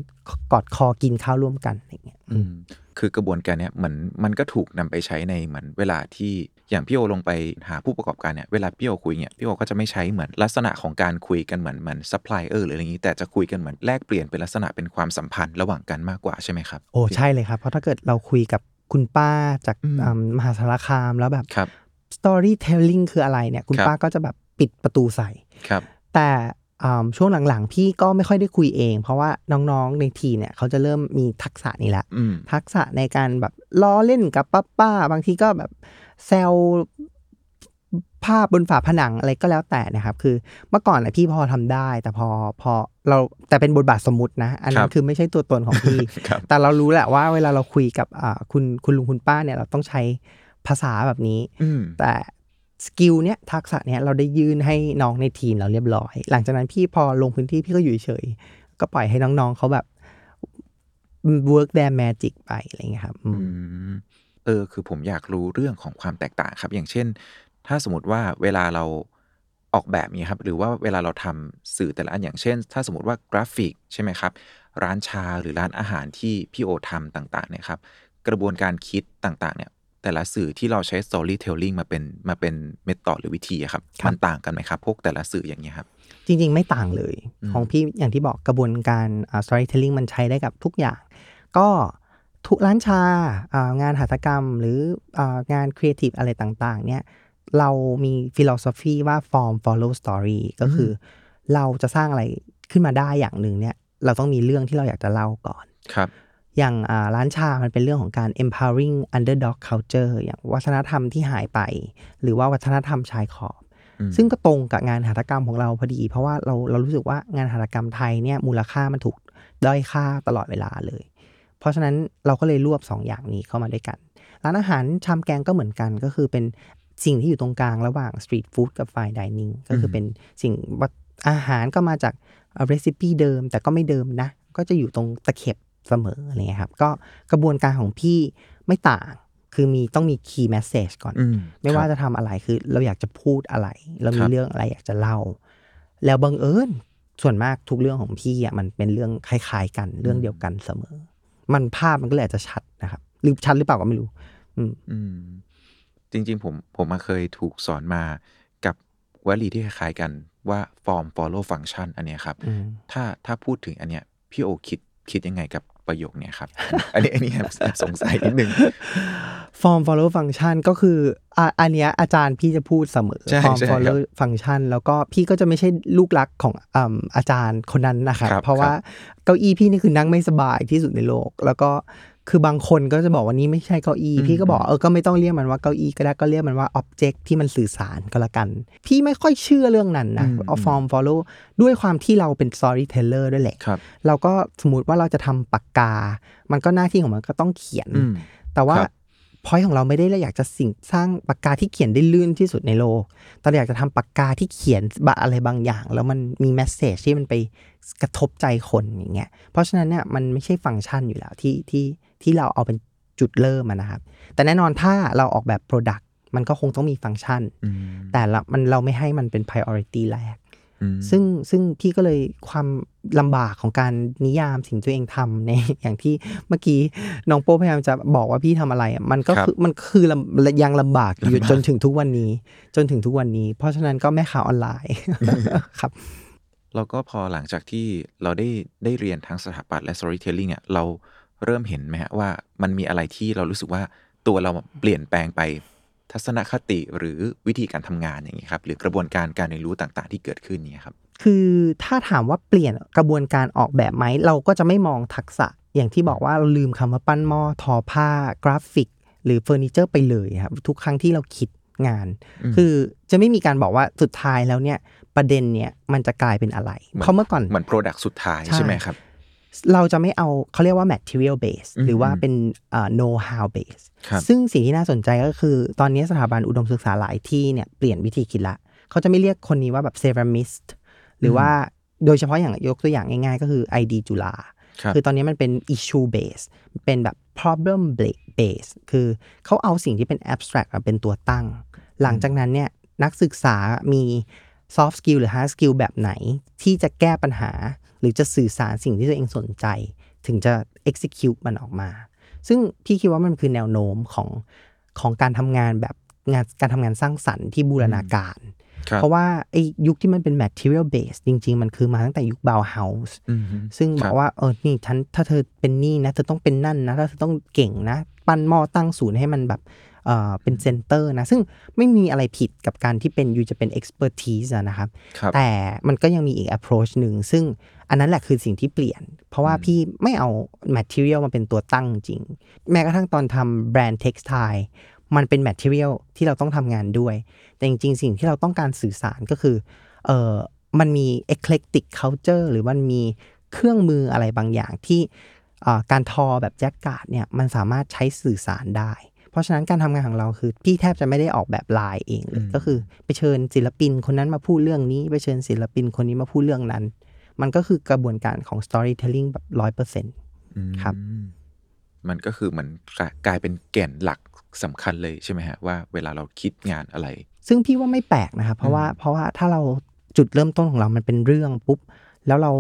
กอดคอกินข้าวร่วมกันอะไรเงี้ยอืมคือกระบวนการเนี้ยเหมือนมันก็ถูกนำไปใช้ในเหมือนเวลาที่อย่างพี่โอลงไปหาผู้ประกอบการเนี่ยเวลาพี่โอคุยเนี่ยพี่โอก็จะไม่ใช้เหมือนลักษณะของการคุยกันเหมือนเหมือนซัพพลายเออร์หรืออะไรอย่างนี้แต่จะคุยกันเหมือนแลกเปลี่ยนเป็นลักษณะเป็นความสัมพันธ์ระหว่างกันมากกว่าใช่ไหมครับโอ้ใช่เลยครับเพราะถ้าเกิดเราคุยกับคุณป้าจากอืมอืมมหาสารคามแล้วแบบครับ storytelling คืออะไรเนี่ยคุณครับป้าก็จะแบบปิดประตูใส่ครับแต่อ่า ช่วงหลังๆ พี่ก็ไม่ค่อยได้คุยเอง เพราะว่าน้องๆในทีมเนี่ยเขาจะเริ่มมีทักษะนี้ละอืมทักษะในการแบบล้อเล่นกับป้าป้าๆบางทีก็แบบแซวภาพบนฝาผนังอะไรก็แล้วแต่นะครับ คือเมื่อก่อนแหละพี่พอทำได้ แต่พอพอเราแต่เป็นบทบาทสมมุตินะ อันนั้นครันบคือไม่ใช่ตัวตนของพี่ครับแต่เรารู้แหละว่าเวลาเราคุยกับอ่าคุณคุณลุงคุณป้าเนี่ยเราต้องใช้ภาษาแบบนี้อืมแต่ skill เนี้ยทักษะเนี้ยเราได้ยื่นให้น้องในทีมเราเรียบร้อย หลังจากนั้นพี่พอลงพื้นที่พี่ก็อยู่เฉย ก็ปล่อยให้น้องๆเขาแบบ work their magic ไปอะไรเงี้ยครับเออคือผมอยากรู้เรื่องของความแตกต่างครับ อย่างเช่น ถ้าสมมติว่าเวลาเราออกแบบนี้ครับ หรือว่าเวลาเราทำสื่อแต่ละอันอย่างเช่น ถ้าสมมติว่ากราฟิกใช่ไหมครับ ร้านชาหรือร้านอาหารที่พี่โอทำต่างๆเนี่ยครับ กระบวนการคิดต่างๆ เนี่ย แต่ละสื่อที่เราใช้ storytelling มาเป็นมาเป็นเมธอดหรือวิธีอะครับครับมันต่างกันไหมครับ พวกแต่ละสื่ออย่างเงี้ยครับ จริง ๆ ไม่ต่างเลยอืมของพี่อย่างที่บอกกระบวนการอ่า storytelling มันใช้ได้กับทุกอย่าง ก็ทุกร้านชาอ่างานหัตถกรรมหรืออ่างานครีเอทีฟอะไรต่างๆ เนี่ยเรามี philosophy ว่า form follow story ก็คือเราจะสร้างอะไรขึ้นมาได้อย่างหนึ่งเนี่ย เราต้องมีเรื่องที่เราอยากจะเล่าก่อนครับ อย่างอ่าร้านชา มันเป็นเรื่องของการ empowering underdog culture อย่างวัฒนธรรมที่หายไป หรือว่าวัฒนธรรมชายขอบอืมซึ่งก็ตรงกับงานหัตถกรรมของเราพอดี เพราะว่าเราเรารู้สึกว่างานหัตถกรรมไทยเนี่ยมูลค่ามันถูกด้อยค่าตลอดเวลาเลย เพราะฉะนั้นเราก็เลยรวบสองอย่างนี้เข้ามาด้วยกัน ร้านอาหารชามแกงก็เหมือนกันก็คือเป็นสิ่งที่อยู่ตรงกลางระหว่างสตรีทฟู้ดกับไฟดิเนิ่งก็คือเป็นสิ่งวัตอาหารก็มาจากเรซิปีเดิม แต่ก็ไม่เดิมนะ ก็จะอยู่ตรงตะเข็บ เสมออะไรเงี้ยครับ ก็กระบวนการของพี่ไม่ต่าง คือมีต้องมี key message ก่อนอืมไม่ว่าครับจะทำอะไรคือเราอยากจะพูดอะไร เราคมีรับเรื่องอะไรอยากจะเล่า แล้วบังเอิญส่วนมากทุกเรื่องของพี่อะมันเป็นเรื่องคล้ายๆ กันเรื่องเดียวกันเสมอ มันภาพมันก็เลยอาจจะชัดนะครับหรือชัดหรือเปล่าก็ไม่รู้ อืมอืมจริง ๆ ผมผมมาเคยถูกสอนมากับวลีที่คล้ายๆกันว่า form follow function อันเนี้ยครับอืมถ้าถ้าพูดถึงอันเนี้ยพี่โอคิดคิดยังไงกับ ประโยคเนี้ยครับ อันนี้อันนี้แอบแอบสงสัยนิดนึง form follow function ก็คืออะอันเนี้ยอาจารย์พี่จะพูดเสมอใช่ form ใช่ครับ follow function แล้วก็พี่ก็จะไม่ใช่ลูกรักของอืมอาจารย์คนนั้นนะครับครับเพราะครับว่าเก้าอี้พี่นี่คือนั่งไม่สบายที่สุดในโลก แล้วก็ คือบางคนก็จะบอกว่านี่ไม่ใช่เก้าอี้พี่ก็บอกเออก็ไม่ต้องเรียกมันว่าเก้าอี้ก็ได้ก็เรียกมันว่า object ที่มันสื่อสารก็แล้วกัน พี่ไม่ค่อยเชื่อเรื่องนั้นนะอืมเอา form follow ด้วยความที่เราเป็น storyteller ด้วยแหละครับเราก็สมมติว่าเราจะทำปากกา มันก็หน้าที่ของมันก็ต้องเขียนอืมแต่ว่าครับพอยของเราไม่ได้เราอยากจะสิ่งสร้างปากกาที่เขียนได้ลื่นที่สุดในโลก แต่เราอยากจะทำปากกาที่เขียนบะอะไรบางอย่าง แล้วมันมีแมสเซจที่มันไปกระทบใจคนอย่างเงี้ย เพราะฉะนั้นเนี่ยมันไม่ใช่ฟังก์ชันอยู่แล้วที่ที่ ที่เราเอาเป็นจุดเริ่มอะนะครับ แต่แน่นอนถ้าเราออกแบบ Product มันก็คงต้องมีฟังก์ชันอืมแต่ละมันเราไม่ให้มันเป็น priority แรกอืมซึ่งซึ่งพี่ก็เลยความลำบากของการนิยามสิ่งตัวเองทำในอย่างที่เมื่อกี้น้องโป้พยายามจะบอกว่าพี่ทำอะไรอะมันก็ครับคือมันคือลำยังลำบากอยู่จนถึงทุกวันนี้ จนถึงทุกวันนี้ เพราะฉะนั้นก็แม่ค้าออนไลน์ครับแล้วก็พอหลังจากที่เราได้ได้เรียนทั้งสถาปัตย์และ storytelling เนี่ยเรา เริ่มเห็นไหมฮะว่ามันมีอะไรที่เรารู้สึกว่าตัวเราเปลี่ยนแปลงไปทัศนคติหรือวิธีการทำงานอย่างนี้ยครับ หรือกระบวนการการเรียนรู้ต่างๆ ที่เกิดขึ้นเนี่ยครับ คือถ้าถามว่าเปลี่ยนกระบวนการออกแบบไหมเราก็จะไม่มองทักษะ อย่างที่บอกว่าเราลืมคำว่าปั้นหม้อทอผ้ากราฟิก หรือเฟอร์นิเจอร์ไปเลยครับ ทุกครั้งที่เราคิดงานอืมคือจะไม่มีการบอกว่าสุดท้ายแล้วเนี่ยประเด็นเนี่ยมันจะกลายเป็นอะไรเพราะเมื่อก่อนเหมือน product สุดท้ายใช่ใช่ไหมครับ เราจะไม่เอาเขาเรียกว่า material base อืมหรือว่าเป็นเอ่อ know how base ครับซึ่งสิ่งที่น่าสนใจก็คือ ตอนนี้สถาบันอุดมศึกษาหลายที่เนี่ยเปลี่ยนวิธีคิดละ เขาจะไม่เรียกคนนี้ว่าแบบ ceramist หรือว่าโดยเฉพาะอย่างยกตัวอย่างง่ายๆ ก็คือ ID จุฬาครับคือตอนนี้มันเป็น issue base เป็นแบบ problem base คือเขาเอาสิ่งที่เป็น abstract มาเป็นตัวตั้ง หลังจากนั้นเนี่ยนักศึกษามี soft skill หรือ hard skill แบบไหนที่จะแก้ปัญหา หรือจะสื่อสารสิ่งที่ตัวเองสนใจ ถึงจะ execute มันออกมา ซึ่งพี่คิดว่ามันคือแนวโน้มของของการทำงานแบบงานการทำงานสร้างสรรค์ที่บูรณาการครับเพราะว่าไอ้ยุคที่มันเป็น material base จริง ๆ มันคือมาตั้งแต่ยุคบาวเฮาส์อืมฮึซึ่งครับบอกว่าเออนี่ฉันถ้าเธอเป็นนี่นะ เธอต้องเป็นนั่นนะถ้าเธอต้องเก่งนะ ปั้นหม้อตั้งศูนย์ให้มันแบบ เออเป็นเซนเตอร์นะ ซึ่งไม่มีอะไรผิดกับการที่เป็นยูจะเป็น expertise อะนะครับครับ แต่มันก็ยังมีอีก approach หนึ่ง ซึ่งอันนั้นแหละคือสิ่งที่เปลี่ยน เพราะว่าพี่ไม่เอา material มาเป็นตัวตั้งจริง แม้กระทั่งตอนทำแบรนด์ textile มันเป็น material ที่เราต้องทำงานด้วย แต่จริง ๆ สิ่งที่เราต้องการสื่อสารก็คือเออมันมี eclectic culture หรือมันมีเครื่องมืออะไรบางอย่างที่อ่าการทอแบบแจ็คการ์ดเนี่ยมันสามารถใช้สื่อสารได้เพ ราะฉะนั้นการทำงานของเราคือพี่แทบจะไม่ได้ออกแบบลายเองเลยอืมก็คือไปเชิญศิลปินคนนั้นมาพูดเรื่องนี้ ไปเชิญศิลปินคนนี้มาพูดเรื่องนั้น มันก็คือกระบวนการของ storytelling แบบร้อยเปอร์เซ็นต์อืมครับ มันก็คือเหมันกลายกลายเป็นแก่นหลักสำคัญเลยใช่ไหมฮะว่าเวลาเราคิดงานอะไร ซึ่งพี่ว่าไม่แปลกนะครับเพราะว่าเพราะว่าถ้าเราจุดเริ่มต้นของเรามันเป็นเรื่องปุ๊บ แล้วเรา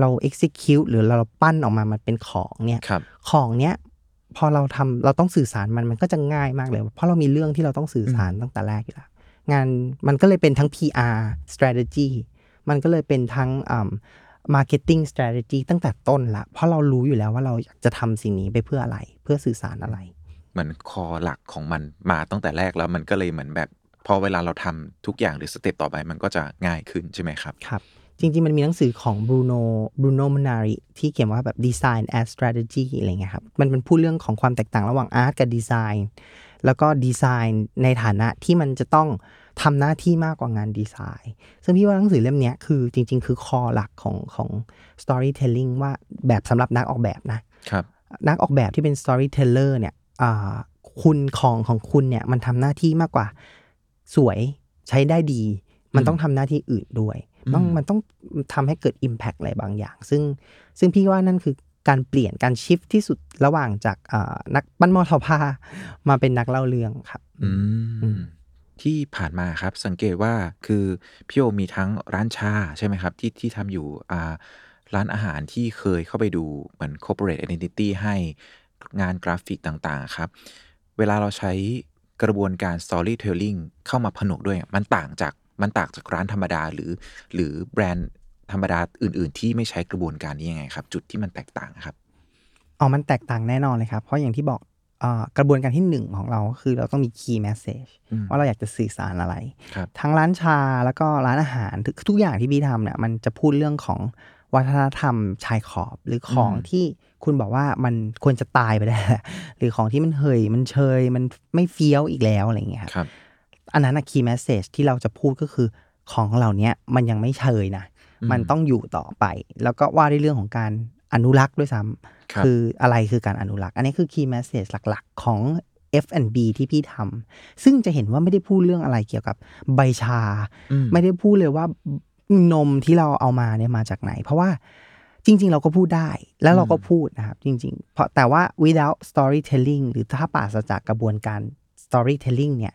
เรา execute หรือเราปั้นออกมามันเป็นของเนี่ยครับของเนี้ย พอเราทำเราต้องสื่อสารมันมันก็จะง่ายมากเลย เพราะเรามีเรื่องที่เราต้องสื่อสารตั้งแต่แรกอยู่แล้วงานมันก็เลยเป็นทั้ง PR strategy มันก็เลยเป็นทั้งอ่า marketing strategy ตั้งแต่ต้นละ เพราะเรารู้อยู่แล้วว่าเราอยากจะทำสิ่งนี้ไปเพื่ออะไร เพื่อสื่อสารอะไรเหมือนคอหลักของมันมาตั้งแต่แรกแล้วมันก็เลยเหมือนแบบ พอเวลาเราทำทุกอย่างหรือสเต็ปต่อไปมันก็จะง่ายขึ้นใช่ไหมครับ ครับ จริง ๆ มันมีหนังสือของ Bruno Bruno Munari ที่เขียนว่าแบบ Design as Strategy อะไรเงี้ยครับ มันเป็นพูดเรื่องของความแตกต่างระหว่างอาร์ตกับดีไซน์แล้วก็ดีไซน์ในฐานะที่มันจะต้องทำหน้าที่มากกว่างานดีไซน์ ซึ่งพี่ว่าหนังสือเล่มเนี้ยคือจริง ๆ คือคอหลักของของ storytelling ว่าแบบสำหรับนักออกแบบนะครับนักออกแบบที่เป็น storyteller เนี่ยอ่าคุณของของคุณเนี่ยมันทำหน้าที่มากกว่า สวยใช้ได้ดี มันต้องทำหน้าที่อื่นด้วย ต้องมันต้องทำให้เกิด Impact อะไรบางอย่าง ซึ่งซึ่งพี่ว่านั่นคือการเปลี่ยนการชิฟที่สุดระหว่างจากอ่านักปั้นหม้อทอผ้ามาเป็นนักเล่าเรื่องครับอืมที่ผ่านมาครับสังเกตว่าคือพี่โอมีทั้งร้านชาใช่ไหมครับ ที่ที่ทำอยู่อ่าร้านอาหารที่เคยเข้าไปดูเหมือน corporate identity ให้งานกราฟิกต่างๆครับ เวลาเราใช้กระบวนการ storytelling เข้ามาผนวกด้วย มันต่างจาก มันต่างจากร้านธรรมดาหรือ หรือแบรนด์ธรรมดาอื่น ๆ ที่ไม่ใช้กระบวนการนี้ยังไงครับ จุดที่มันแตกต่างครับอ๋อมันแตกต่างแน่นอนเลยครับ เพราะอย่างที่บอกเออกระบวนการที่หนึ่งของเราก็คือเราต้องมี key message อืมว่าเราอยากจะสื่อสารอะไรครับทั้งร้านชาแล้วก็ร้านอาหารทุกทุกอย่างที่พี่ทำเนี่ยมันจะพูดเรื่องของวัฒนธรรมชายขอบหรือของอืมที่คุณบอกว่ามันควรจะตายไปได้แล้วหรือของที่มันเหยมันเชยมันไม่เฟี้ยวอีกแล้วอะไรอย่างเงี้ยครับครับ อันนั้นอะ key message ที่เราจะพูดก็คือของเหล่านี้มันยังไม่เชยนะอืมมันต้องอยู่ต่อไป แล้วก็ว่าในเรื่องของการอนุรักษ์ด้วยซ้ำครับคืออะไรคือการอนุรักษ์ อันนี้คือ key message หลักๆ ของ F&B ที่พี่ทำซึ่งจะเห็นว่าไม่ได้พูดเรื่องอะไรเกี่ยวกับใบชาอืมไม่ได้พูดเลยว่านมที่เราเอามาเนี่ยมาจากไหน เพราะว่าจริง ๆ เราก็พูดได้แล้วเราก็พูดนะครับ จริง ๆ เพราะแต่ว่า without storytelling หรือถ้าปราศจากกระบวนการ storytelling เนี่ย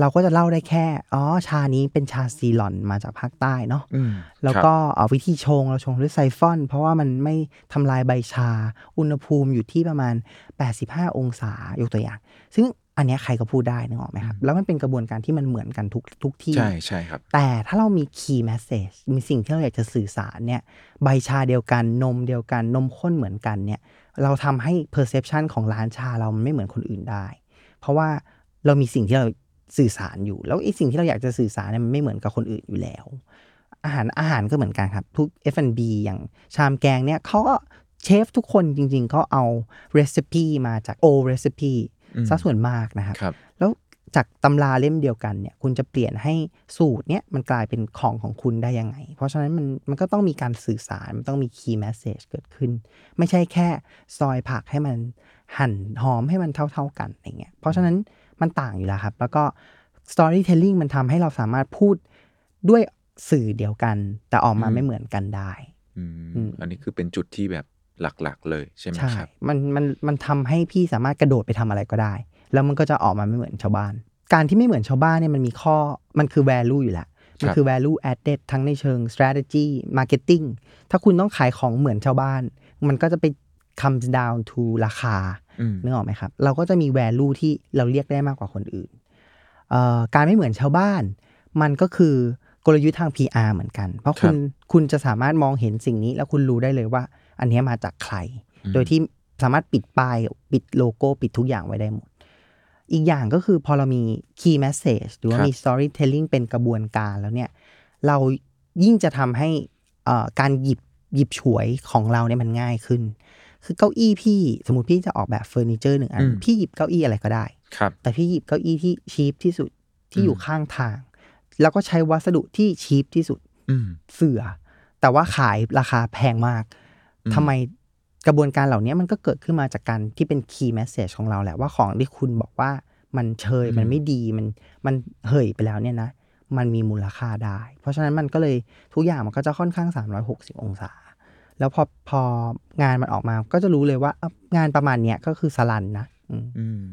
เราก็จะเล่าได้แค่ อ๋อ ชานี้เป็นชาซีลอนมาจากภาคใต้เนาะอืมแล้วก็เอาวิธีชงเราชงด้วยไซฟอน เพราะว่ามันไม่ทำลายใบชา อุณหภูมิอยู่ที่ประมาณ 85 องศายกตัวอย่าง ซึ่งอันเนี้ยใครก็พูดได้นึกออกไหมครับ แล้วมันเป็นกระบวนการที่มันเหมือนกันทุกทุกที่ ใช่ใช่ครับ แต่ถ้าเรามี key message มีสิ่งที่เราอยากจะสื่อสารเนี่ย ใบชาเดียวกัน นมเดียวกัน นมข้นเหมือนกันเนี่ย เราทำให้ perception ของร้านชาเรามันไม่เหมือนคนอื่นได้ เพราะว่าเรามีสิ่งที่เรา สื่อสารอยู่ แล้วไอ้สิ่งที่เราอยากจะสื่อสารเนี่ยมันไม่เหมือนกับคนอื่นอยู่แล้ว อาหารอาหารก็เหมือนกันครับ ทุก F&B อย่างชามแกงเนี่ยเขาก็เชฟทุกคนจริงๆเขาเอา recipe มาจาก o recipe อืมซะส่วนมากนะครับครับแล้วจากตำราเล่มเดียวกันเนี่ยคุณจะเปลี่ยนให้สูตรเนี้ยมันกลายเป็นของของคุณได้ยังไง เพราะฉะนั้นมันมันก็ต้องมีการสื่อสารมันต้องมี key message เกิดขึ้น ไม่ใช่แค่ซอยผักให้มันหั่นหอมให้มันเท่า ๆกันอะไรเงี้ยเพราะฉะนั้น มันต่างอยู่แล้วครับ แล้วก็ storytelling มันทำให้เราสามารถพูดด้วยสื่อเดียวกัน แต่ออกมาอืมไม่เหมือนกันได้อืมอืมอันนี้คือเป็นจุดที่แบบหลักๆ เลยใช่ไหมใช่ครับมันมันมันทำให้พี่สามารถกระโดดไปทำอะไรก็ได้ แล้วมันก็จะออกมาไม่เหมือนชาวบ้าน การที่ไม่เหมือนชาวบ้านเนี่ยมันมีข้อมันคือ value อยู่แล้วมันคือ value added ทั้งในเชิง strategy marketing ถ้าคุณต้องขายของเหมือนชาวบ้าน มันก็จะไป comes down to ราคาอืมนึกออกไหมครับ เราก็จะมี value ที่เราเรียกได้มากกว่าคนอื่นเอ่อการไม่เหมือนชาวบ้าน มันก็คือกลยุทธ์ทาง PR เหมือนกัน เพราะคุณคุณจะสามารถมองเห็นสิ่งนี้ แล้วคุณรู้ได้เลยว่า อันเนี้ยมาจากใคร โดยที่สามารถปิดป้ายปิดโลโก้ปิดทุกอย่างไว้ได้หมด อีกอย่างก็คือพอเรามี key message หรือว่าครับมี storytelling เป็นกระบวนการแล้วเนี่ย เรายิ่งจะทำให้เอ่อการหยิบหยิบฉวยของเราเนี่ยมันง่ายขึ้น คือเก้าอี้พี่สมมติพี่จะออกแบบเฟอร์นิเจอร์หนึ่งอันอืมพี่หยิบเก้าอี้อะไรก็ได้ครับแต่พี่หยิบเก้าอี้ที่ชีพที่สุดที่อยู่อืมข้างทาง แล้วก็ใช้วัสดุที่ชีพที่สุดอืมเสือแต่ว่าขายราคาแพงมากอืมทำไมกระบวนการเหล่านี้มันก็เกิดขึ้นมาจากการที่เป็น key message ของเราแหละว่าของที่คุณบอกว่ามันเชยมันไม่ดีมันมันเหยไปแล้วเนี่ยนะ มันมีมูลค่าได้ เพราะฉะนั้นมันก็เลยทุกอย่างมันก็จะค่อนข้าง 360 องศา แล้วพอพองานมันออกมาก็จะรู้เลยว่าเอ้างานประมาณเนี้ยก็คือสลันนะอืมอืม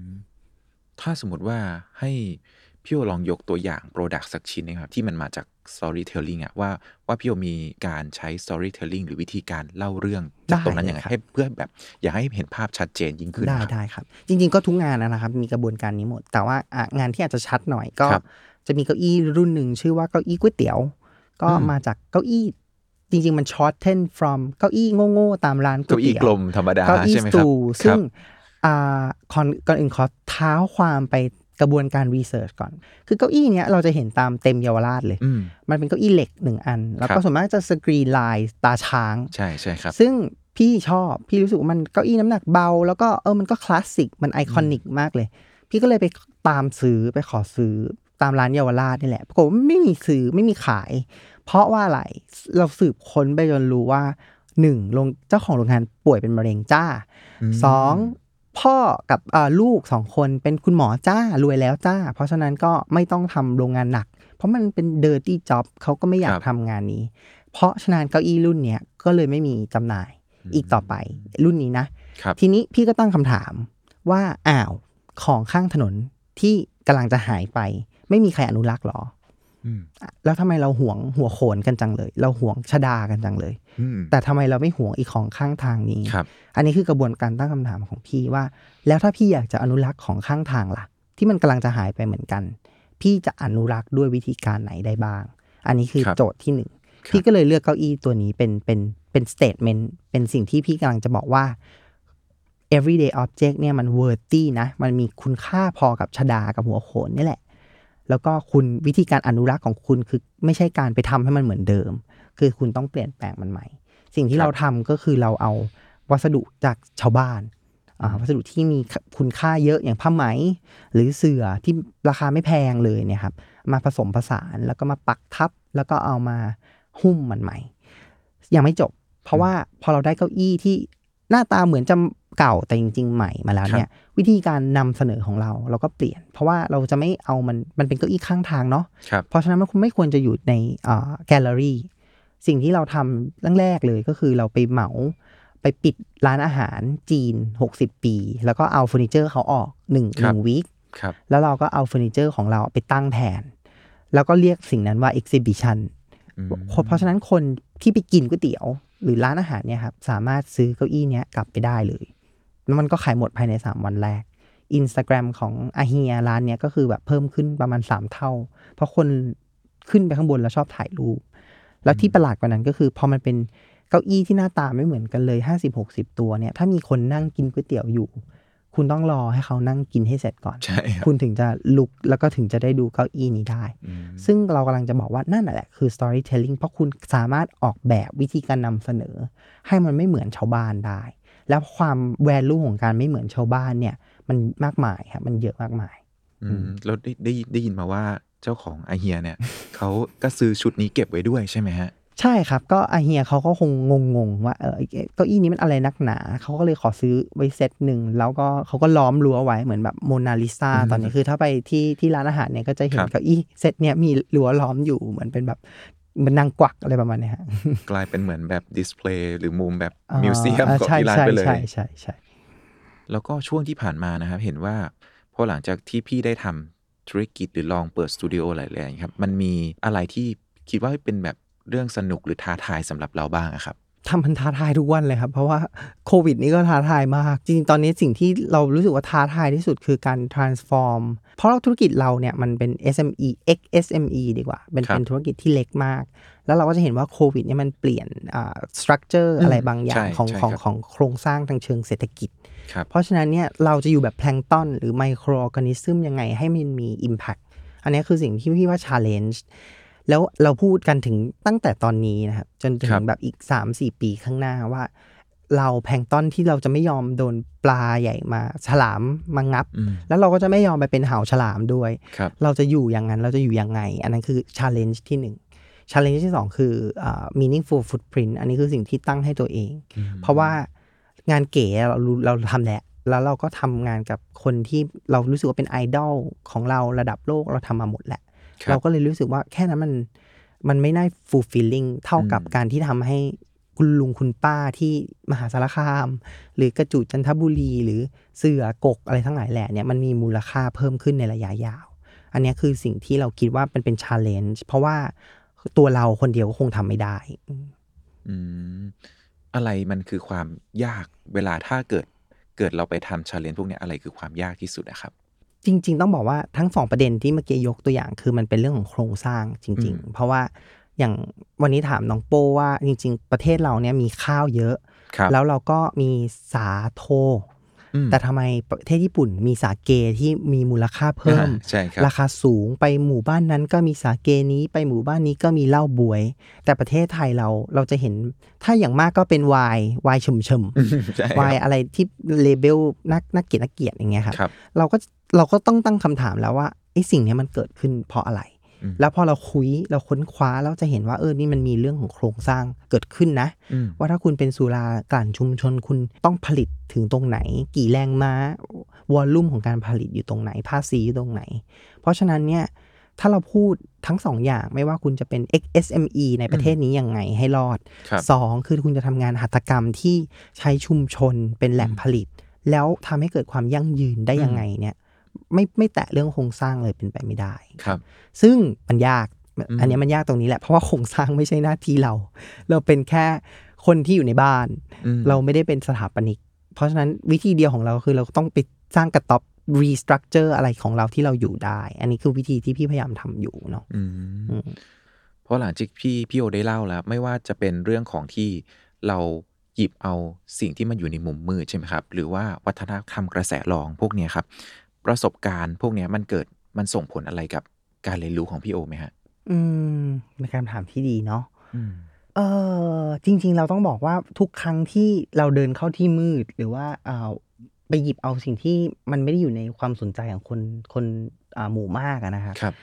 ถ้าสมมติว่าให้พี่โอลองยกตัวอย่าง product สักชิ้นนะครับที่มันมาจาก storytelling อะว่าว่าพี่โอมีการใช้ storytelling หรือวิธีการเล่าเรื่องจากตรงนั้นยังไงได้เลยครับให้เพื่อแบบอยากให้เห็นภาพชัดเจนยิ่งขึ้นได้ครับได้ครับ จริง ๆ ก็ทุกงานนะครับ มีกระบวนการนี้หมด แต่ว่าอะงานที่อาจจะชัดหน่อยก็ครับจะมีเก้าอี้รุ่นหนึ่งชื่อว่าเก้าอี้ก๋วยเตี๋ยว ก็อืมมาจากเก้าอี้ จริง ๆ มัน shorten from เก้าอี้โง่ๆตามร้านก๋วเก้ายเตี๋ยวกลมธรรมดาเก้าอี้ stool ใช่สไหมครับ ครับ ซึ่งอ่าคอนก่อนอื่นขอเท้าความไปกระบวนการ research ก่อน คือเก้าอี้เนี้ยเราจะเห็นตามเต็มเยาวราชเลยอืมมันเป็นเก้าอี้เหล็กหนึ่งอัน แล้วก็ครับส่วนมากจะสกรีนลายตาช้าง ใช่ใช่ครับ ซึ่งพี่ชอบ พี่รู้สึกว่ามันเก้าอี้น้ำหนักเบา แล้วก็เออ มันก็คลาสสิก มัน iconic มากเลย พี่ก็เลยไปตามซื้อไปขอซื้อตามร้านเยาวราชนี่แหละ ปรากฏว่าไม่มีซื้อไม่มีขาย เพราะว่าอะไรเราสืบค้นไปจนรู้ว่าหนึ่งโรงเจ้าของโรงงานป่วยเป็นมะเร็งจ้าอืมสองพ่อกับเอ่อลูกสองคนเป็นคุณหมอจ้ารวยแล้วจ้า เพราะฉะนั้นก็ไม่ต้องทำโรงงานหนัก เพราะมันเป็นเดอร์ตี้จ็อบเขาก็ไม่อยากครับทำงานนี้ เพราะฉะนั้นเก้าอี้รุ่นเนี้ยก็เลยไม่มีจำหน่ายอีกต่อไปรุ่นนี้นะครับทีนี้พี่ก็ตั้งคำถามว่าอ้าวของข้างถนนที่กำลังจะหายไป ไม่มีใครอนุรักษ์หรออืมอะ แล้วทำไมเราหวงหัวโขนกันจังเลย เราหวงชดากันจังเลยอืมแต่ทำไมเราไม่หวงอีกของข้างทางนี้ครับอันนี้คือกระบวนการตั้งคำถามของพี่ว่า แล้วถ้าพี่อยากจะอนุรักษ์ของข้างทางล่ะ ที่มันกำลังจะหายไปเหมือนกัน พี่จะอนุรักษ์ด้วยวิธีการไหนได้บ้าง อันนี้คือครับโจทย์ที่หนึ่งครับพี่ก็เลยเลือกเก้าอี้ตัวนี้เป็นเป็นเป็นสเต t เมนต์เป็นสิ่งที่พี่กำลังจะบอกว่า everyday object เนี่ยมัน worthy นะ มันมีคุณค่าพอกับชดากับหัวโขนนี่แหละ แล้วก็คุณวิธีการอนุรักษ์ของคุณคือไม่ใช่การไปทำให้มันเหมือนเดิม คือคุณต้องเปลี่ยนแปลงมันใหม่ สิ่งที่ครับเราทำก็คือเราเอาวัสดุจากชาวบ้านอ่าวัสดุที่มีคุณค่าเยอะอย่างผ้าไหม หรือเสื่อที่ราคาไม่แพงเลยเนี่ยครับมาผสมผสานแล้วก็มาปักทับ แล้วก็เอามาหุ้มมันใหม่ ยังไม่จบ เพราะว่าพอเราได้เก้าอี้ที่หน้าตาเหมือนจะ เก่าแต่จริง ๆ ใหม่มาแล้วเนี่ยวิธีการนำเสนอของเราเราก็เปลี่ยน เพราะว่าเราจะไม่เอามันมันเป็นเก้าอี้ข้างทางเนาะครับเพราะฉะนั้นมันไม่ควรจะอยู่ในแกลเลอรี่า gallery สิ่งที่เราทำเรื่องแรกเลยก็คือเราไปเหมาไปปิดร้านอาหารจีน 60 ปี แล้วก็เอาเฟอร์นิเจอร์เขาออกหนึ่ง week ครับครับแล้วเราก็เอาเฟอร์นิเจอร์ของเราไปตั้งแทนแล้วก็เรียกสิ่งนั้นว่า exhibition อืมเพราะฉะนั้นคนที่ไปกินก๋วยเตี๋ยว หรือร้านอาหารเนี่ยครับสามารถซื้อเก้าอี้เนี้ยกลับไปได้เลย แล้วมันก็ขายหมดภายใน 3 วันแรก Instagram ของอาเฮียร้านเนี้ยก็คือแบบเพิ่มขึ้นประมาณ 3 เท่า เพราะคนขึ้นไปข้างบนแล้วชอบถ่ายรูป แล้วที่ประหลาดกว่านั้นก็คือพอมันเป็นเก้าอี้ที่หน้าตาไม่เหมือนกันเลย 50-60 ตัวเนี่ย ถ้ามีคนนั่งกินก๋วยเตี๋ยวอยู่ คุณต้องรอให้เขานั่งกินให้เสร็จก่อนใช่ครับคุณถึงจะลุกแล้วก็ถึงจะได้ดูเก้าอี้นี้ได้อืมซึ่งเรากำลังจะบอกว่านั่นน่ะแหละคือ storytelling เพราะคุณสามารถออกแบบวิธีการนำเสนอ ให้มันไม่เหมือนชาวบ้านได้ แล้วความ value ของการไม่เหมือนชาวบ้านเนี่ย มันมากมายครับมันเยอะมากมาย อืมแล้วได้ได้ได้ยินมาว่าเจ้าของอาเฮียเนี่ย เขาก็ซื้อชุดนี้เก็บไว้ด้วยใช่ไหมฮะ ใช่ครับ ก็อาเฮียเขาก็คงงงๆว่าเออไอ้เก้าอี้นี้มันอะไรนักหนา เขาก็เลยขอซื้อไว้เซตหนึ่ง แล้วก็เขาก็ล้อมรั้วไว้เหมือนแบบโมนาลิซาอืมตอนนี้คือถ้าไปที่ที่ร้านอาหารเนี่ยก็จะเห็คนรับเก้าอี้เซตเนี่ยมีรั้วล้อมอยู่เหมือนเป็นแบบเห มันนางกวักอะไรประมาณเนี้ยฮะกลายเป็นเหมือนแบบ display หรือมุมแบบอ่า museum ของใช่ที่ร้านใช่ไปเลยใช่ใช่ใช่แล้วก็ช่วงที่ผ่านมานะครับ เห็นว่าพอหลังจากที่พี่ได้ทำธุรกิจหรือลองเปิดสตูดิโอหลายๆอย่างครับ มันมีอะไรที่คิดว่าเป็นแบบเรื่องสนุกหรือท้าทายสำหรับเราบ้างอะครับ ทำมันท้าทายทุกวันเลยครับ เพราะว่าโควิดนี้ก็ท้าทายมาก จริงๆ ตอนนี้สิ่งที่เรารู้สึกว่าท้าทายที่สุดคือการ transform เพราะเราธุรกิจเราเนี่ยมันเป็น SME X SME ดีกว่า เป็นครับเป็นธุรกิจที่เล็กมาก แล้วเราก็จะเห็นว่าโควิดเนี่ยมันเปลี่ยนอ่า structure อะไรบางอย่าใช่งของใช่ของครับของโครงสร้างทางเชิงเศรษฐกิจครับเพราะฉะนั้นเนี่ยเราจะอยู่แบบแพลงก์ต้นหรือไมโครออร์แกนิซึมยังไงให้มันมี Impact อันนี้คือสิ่งที่พี่ว่า challenge แล้วเราพูดกันถึงตั้งแต่ตอนนี้นะครับ จนถึครังบแบบอีก 3-4 ปีข้างหน้าว่า เราแพลงก์ต้นที่เราจะไม่ยอมโดนปลาใหญ่มาฉลามมางับอืมแล้วเราก็จะไม่ยอมไปเป็นเหาฉลามด้วยครับเราจะอยู่อย่างนั้นเราจะอยู่ยังไง อันนั้นคือ challenge ที่หนึ่ง challenge ที่สองคืออ่า meaningful footprint อันนี้คือสิ่งที่ตั้งให้ตัวเอง เพราะว่างานเก๋เรารู้เราทำแหละแล้วเราก็ทำงานกับคนที่เรารู้สึกว่าเป็นไอดอลของเราระดับโลกเราทำมาหมดแหละครับ เราก็เลยรู้สึกว่าแค่นั้นมันมันไม่ได้ fulfilling เท่ากับอืมการที่ทำให้คุณลุงคุณป้าที่มหาสารคาม หรือกระจุจันทบุรีหรือเสือกกอะไรทั้งหลายแหล่เนี่ยมันมีมูลค่าเพิ่มขึ้นในระยะยาว อันเนี้ยคือสิ่งที่เราคิดว่าเป็นเป็น challenge เพราะว่าตัวเราคนเดียวก็คงทำไม่ได้ อืมอะไรมันคือความยากเวลาถ้าเกิดเกิดเราไปทำชาเลนจ์พวกเนี้ยอะไรคือความยากที่สุดนะครับ จริง ๆ ต้องบอกว่าทั้งสองประเด็นที่เมื่อกี้ยกตัวอย่างคือมันเป็นเรื่องของโครงสร้างจริงอืมๆเพราะว่าอย่างวันนี้ถามน้องโป้ว่าจริง ๆ ประเทศเราเนี่ยมีข้าวเยอะครับแล้วเราก็มีสาโทอืม แต่ทำไมประเทศญี่ปุ่นมีสาเกที่มีมูลค่าเพิ่มอ่าใช่ครับราคาสูงไปหมู่บ้านนั้นก็มีสาเกนี้ไปหมู่บ้านนี้ก็มีเหล้าบวย แต่ประเทศไทยเราเราจะเห็นถ้าอย่างมากก็เป็นไวน์ไวน์เฉมใช่ๆไวน์อะไรที่เลเบลนักนักเกียรตินักเกียรติอย่างเงี้ยครับครับเราก็เราก็ต้องตั้งคำถามแล้วว่าไอ้สิ่งเนี้ยมันเกิดขึ้นเพราะอะไรอืม แล้วพอเราคุยเราค้นคว้าเราจะเห็นว่าเออนี่มันมีเรื่องของโครงสร้างเกิดขึ้นนะอืมว่าถ้าคุณเป็นสุรากลั่นชุมชนคุณต้องผลิตถึงตรงไหน กี่แรงม้าวอลลุ่มของการผลิตอยู่ตรงไหนภาษีอยู่ตรงไหน เพราะฉะนั้นเนี่ยถ้าเราพูดทั้งสองอย่างไม่ว่าคุณจะเป็น XSME ในประเทศนี้ยังไงให้รอดครับสองคือคุณจะทำงานหัตถกรรมที่ใช้ชุมชนเป็นแหล่งผลิต แล้วทำให้เกิดความยั่งยืนได้ยังไงเนี่ย ไม่ไม่แตะเรื่องโครงสร้างเลยเป็นไปไม่ได้ครับ ซึ่งมันยากอืมอันเนี้ยมันยากตรงนี้แหละเพราะว่าโครงสร้างไม่ใช่หน้าที่เรา เราเป็นแค่คนที่อยู่ในบ้านอืมเราไม่ได้เป็นสถาปนิก เพราะฉะนั้นวิธีเดียวของเราคือเราต้องไปสร้างกระต๊อบ restructure อะไรของเราที่เราอยู่ได้ อันนี้คือวิธีที่พี่พยายามทำอยู่เนาะอืมอืมเพราะหลังจากพี่พี่โอได้เล่าแล้ว ไม่ว่าจะเป็นเรื่องของที่เราหยิบเอาสิ่งที่มันอยู่ในมุมมืดใช่ไหมครับ หรือว่าวัฒนธรรมกระแสรองพวกเนี้ยครับ ประสบการณ์ พวกเนี้ยมันเกิดมันส่งผลอะไรกับการเรียนรู้ของพี่โอไหมฮะ อืมเป็นคำถามที่ดีเนาะอืมเออจริง ๆ เราต้องบอกว่าทุกครั้งที่เราเดินเข้าที่มืด หรือว่าเอ่อไปหยิบเอาสิ่งที่มันไม่ได้อยู่ในความสนใจของคนคนอ่าหมู่มากอะนะครับครับ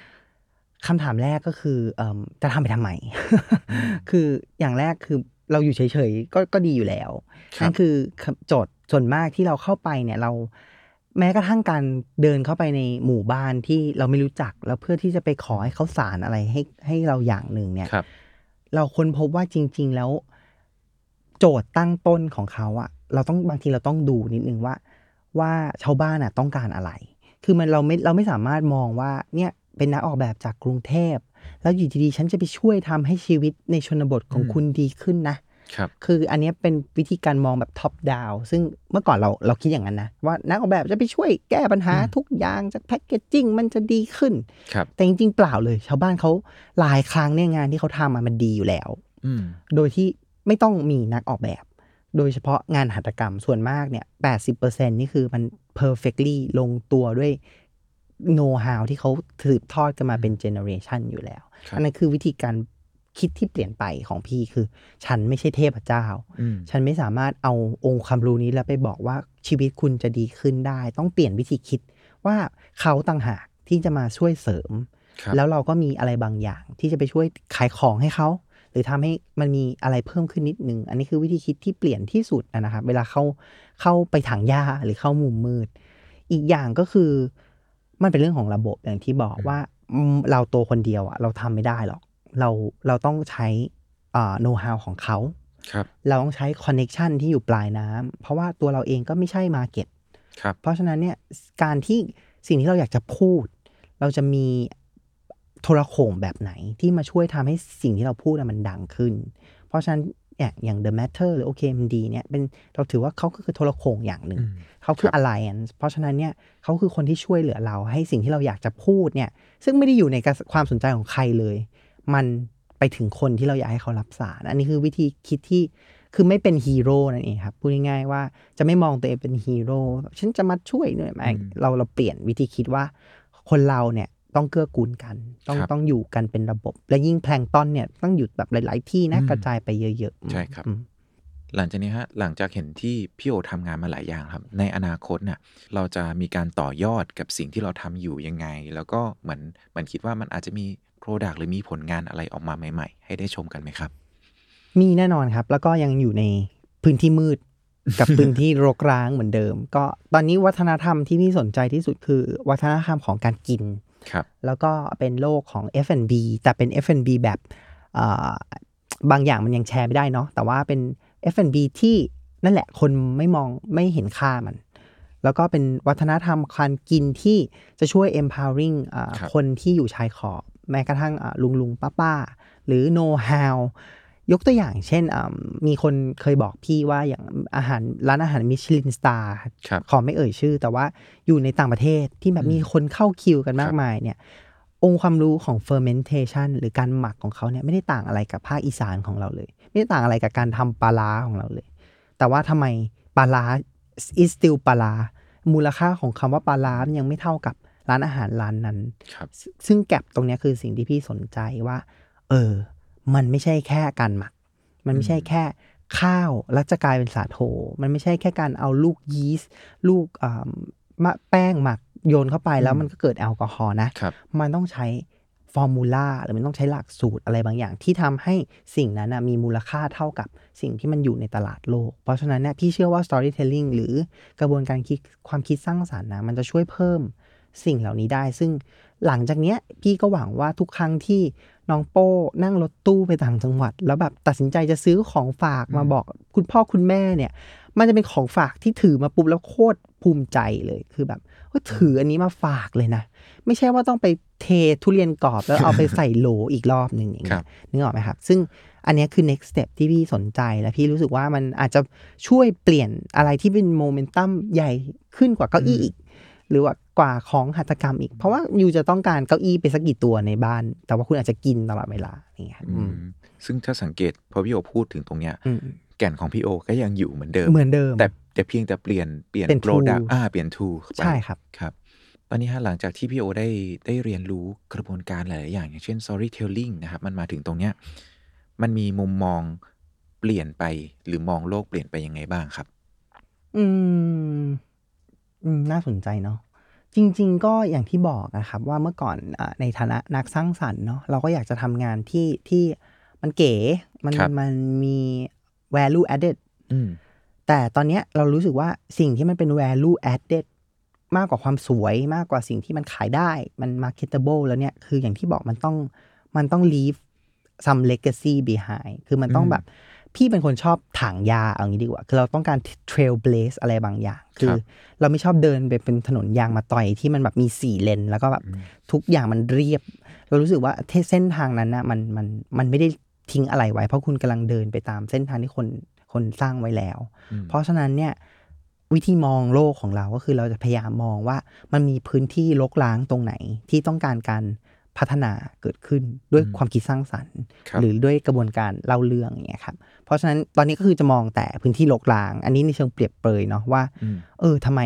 คำถามแรกก็คือเอิ่มจะทำไปทำไม คืออย่างแรกคือเราอยู่เฉยๆก็ก็ดีอยู่แล้วครับนั่นคือโจทย์ส่วนมากที่เราเข้าไปเนี่ยเรา แม้กระทั่งการเดินเข้าไปในหมู่บ้านที่เราไม่รู้จัก แล้วเพื่อที่จะไปขอให้เขาสารอะไรให้ให้เราอย่างหนึ่งเนี่ยครับเราค้นพบว่าจริง ๆ แล้ว โจทย์ตั้งต้นของเขาอะเราต้องบางทีเราต้องดูนิดนึงว่า ว่าชาวบ้านอะต้องการอะไร คือมันเราไม่เราไม่สามารถมองว่าเนี่ยเป็นนักออกแบบจากกรุงเทพ แล้วอยู่ดีๆฉันจะไปช่วยทำให้ชีวิตในชนบทของอืมคุณดีขึ้นนะ ครับคืออันเนี้ยเป็นวิธีการมองแบบท็อปดาวซึ่งเมื่อก่อนเราเราคิดอย่างนั้นนะ ว่านักออกแบบจะไปช่วยแก้ปัญหาอืมทุกอย่างจากแพคเกจจิ้งมันจะดีขึ้นครับแต่จริงๆ เปล่าเลย ชาวบ้านเขาหลายครั้งเนี่ยงานที่เขาทำอะมันดีอยู่แล้วอืมโดยที่ไม่ต้องมีนักออกแบบ โดยเฉพาะงานหัตถกรรมส่วนมากเนี่ย80%นี่คือมัน perfectly ลงตัวด้วย know how ที่เขาสืบทอดกันมาเป็น generation อยู่แล้วครับอันนั้นคือวิธีการ คิดที่เปลี่ยนไปของพี่คือ ฉันไม่ใช่เทพเจ้าอืมฉันไม่สามารถเอาองค์ความรู้นี้แล้วไปบอกว่าชีวิตคุณจะดีขึ้นได้ ต้องเปลี่ยนวิธีคิดว่าเขาต่างหากที่จะมาช่วยเสริมครับแล้วเราก็มีอะไรบางอย่างที่จะไปช่วยขายของให้เขาหรือทำให้มันมีอะไรเพิ่มขึ้นนิดนึง อันนี้คือวิธีคิดที่เปลี่ยนที่สุดนะครับ เวลาเข้าเข้าไปถางหญ้าหรือเข้ามุมมืด อีกอย่างก็คือ มันเป็นเรื่องของระบบอย่างที่บอกว่าอืมเราตัวคนเดียวอะเราทำไม่ได้หรอก เราเราต้องใช้อ่า know how ของเขาครับเราต้องใช้ connection ที่อยู่ปลายน้ำเพราะว่าตัวเราเองก็ไม่ใช่ marketer ครับเพราะฉะนั้นเนี่ยการที่สิ่งที่เราอยากจะพูด เราจะมีโทรโข่งแบบไหนที่มาช่วยทำให้สิ่งที่เราพูดอะมันดังขึ้น เพราะฉะนั้นเนี่ยอย่าง The Matter หรือ OKMD เนี่ยเป็นเราถือว่าเขาก็คือโทรโข่งอย่างหนึ่งอืมเขาคือครับ alliance เพราะฉะนั้นเนี่ยเขาคือคนที่ช่วยเหลือเราให้สิ่งที่เราอยากจะพูดเนี่ยซึ่งไม่ได้อยู่ในกระความสนใจของใครเลย มันไปถึงคนที่เราอยากให้เขารับสาร อันนี้คือวิธีคิดที่คือไม่เป็นฮีโร่นั่นเองครับพูดง่ายๆว่าจะไม่มองตัวเองเป็นฮีโร่ฉันจะมาช่วยหน่อยไหมอืมเราเราเปลี่ยนวิธีคิดว่า คนเราเนี่ยต้องเกื้อกูลกัน ต้องครับต้องอยู่กันเป็นระบบ และยิ่งแพลงก์ตอนเนี่ยต้องอยู่แบบหลาย ๆ ที่นะอืมกระจายไปเยอะๆใช่ครับอืมหลังจากนี้ฮะหลังจากเห็นที่พี่โอทำงานมาหลายอย่างครับ ในอนาคตเนี่ยเราจะมีการต่อยอดกับสิ่งที่เราทำอยู่ยังไง แล้วก็เหมือนเหมือนคิดว่ามันอาจจะมี product หรือมีผลงานอะไรออกมาใหม่ ๆ ให้ได้ชมกันไหมครับ มีแน่นอนครับ แล้วก็ยังอยู่ในพื้นที่มืดกับพื้นที่รกร้างเหมือนเดิม ก็ตอนนี้วัฒนธรรมที่พี่สนใจที่สุดคือ วัฒนธรรมของการกินครับแล้วก็เป็นโลกของ F&B แต่เป็น F&B แบบเอ่อบางอย่างมันยังแชร์ไม่ได้เนาะแต่ว่าเป็น F&B ที่นั่นแหละคนไม่มองไม่เห็นค่ามัน แล้วก็เป็นวัฒนธรรมการกินที่จะช่วย empowering อ่าครับคนที่อยู่ชายขอบ แม้กระทั่งอ่าลุงลุงป้าป้าหรือ know how ยกตัวอย่างเช่นอ่ามีคนเคยบอกพี่ว่าอย่างอาหารร้านอาหารมิชลินสตาร์ครับขอไม่เอ่ยชื่อ แต่ว่าอยู่ในต่างประเทศที่แบบมีคนเข้าคิวกันมากมายเนี่ยองค์ความรู้ของ fermentation หรือการหมักของเขาเนี่ยไม่ได้ต่างอะไรกับภาคอีสานของเราเลย ไม่ได้ต่างอะไรกับการทำปลาร้าของเราเลย แต่ว่าทำไมปลาร้า is still ปลาร้ามูลค่าของคำว่าปลาร้ามันยังไม่เท่ากับ ร้านอาหารร้านนั้นครับซึ่งซึ่งแก็บตรงเนี้ยคือสิ่งที่พี่สนใจว่า เออ มันไม่ใช่แค่การหมัก มันไม่ใช่แค่ข้าวแล้วจะกลายเป็นสาโท มันไม่ใช่แค่การเอาลูกยีสต์ลูกอ่ามะแป้งหมักโยนเข้าไปแล้วมันก็เกิดแอลกอฮอล์นะครับมันต้องใช้ฟอร์มูลาหรือมันต้องใช้หลักสูตรอะไรบางอย่างที่ทำให้สิ่งนั้นนะมีมูลค่าเท่ากับสิ่งที่มันอยู่ในตลาดโลก เพราะฉะนั้นเนี่ยพี่เชื่อว่า storytelling หรือกระบวนการคิดความคิดสร้างสรรค์นะมันจะช่วยเพิ่ม สิ่งเหล่านี้ได้ ซึ่งหลังจากเนี้ยพี่ก็หวังว่าทุกครั้งที่น้องโป้นั่งรถตู้ไปต่างจังหวัด แล้วแบบตัดสินใจจะซื้อของฝากมาบอกคุณพ่อคุณแม่เนี่ย มันจะเป็นของฝากที่ถือมาปุ๊บแล้วโคตรภูมิใจเลยคือแบบเฮ้ยถืออันนี้มาฝากเลยนะ ไม่ใช่ว่าต้องไปเททุเรียนกรอบแล้วเอาไปใส่โหลอีกรอบหนึ่งอย่างครัเงี้บยนึกออกไหมครับ ซึ่งอันเนี้ยคือ next step ที่พี่สนใจและพี่รู้สึกว่ามันอาจจะช่วยเปลี่ยนอะไรที่เป็นโมเมนตัมใหญ่ขึ้นกว่าเก้าอี้อีก หรือว่ากว่าของหัตถกรรมอีก เพราะว่าอยู่จะต้องการเก้าอี้ไปสักกี่ตัวในบ้าน แต่ว่าคุณอาจจะกินตลอดเวลาอย่างเงี้ยอือืมมซึ่งถ้าสังเกตพอพี่โอพูดถึงตรงเนี้ยอืมแก่นของพี่โอก็ยังอยู่เหมือนเดิมเหมือนเดิม แต่แต่เพียงแต่เปลี่ยนเปลี่ยนเป็นโปรดัก tool อ่าเปลี่ยนทูใช่ครับครับตอนนี้ฮะหลังจากที่พี่โอได้ได้เรียนรู้กระบวนการหลาย ๆ อย่างอย่างเช่น storytelling นะครับมันมาถึงตรงเนี้ยมันมีมุมมองเปลี่ยนไปหรือมองโลกเปลี่ยนไปยังไงบ้างครับ อืม อืมน่าสนใจเนาะจริง ๆ ก็อย่างที่บอกนะครับ ว่าเมื่อก่อนอาในฐานะนักสร้างสรรค์เนาะเราก็อยากจะทำงานที่ที่มันเก๋มันครับ มันมี value added อืม แต่ตอนเนี้ยเรารู้สึกว่าสิ่งที่มันเป็น value added มากกว่าความสวยมากกว่าสิ่งที่มันขายได้มัน marketable แล้วเนี่ย คืออย่างที่บอกมันต้องมันต้อง leave some legacy behind คือมันต้องอืม แบบ พี่เป็นคนชอบถางยาเอางี้ดีกว่า คือเราต้องการ trail blaze อะไรบางอย่าง คือ เราไม่ชอบเดินไปเป็นถนนยางมาต่อยที่มันแบบมีสี่เลน แล้วก็แบบทุกอย่างมันเรียบ เรารู้สึกว่าเส้นทางนั้นนะมันมันมันไม่ได้ทิ้งอะไรไว้ เพราะคุณกำลังเดินไปตามเส้นทางที่คนคนสร้างไว้แล้ว เพราะฉะนั้นเนี่ยวิธีมองโลกของเราก็คือเราจะพยายามมองว่ามันมีพื้นที่ลกล้างตรงไหนที่ต้องการการ พัฒนาเกิดขึ้นด้วยความคิดสร้างสรรค์ครับหรือด้วยกระบวนการเล่าเรื่องอย่างเงี้ยครับเพราะฉะนั้นตอนนี้ก็คือจะมองแต่พื้นที่ลกล้าง อันนี้ในเชิงเปรียบเปรยเนาะว่าอืมเออทำไม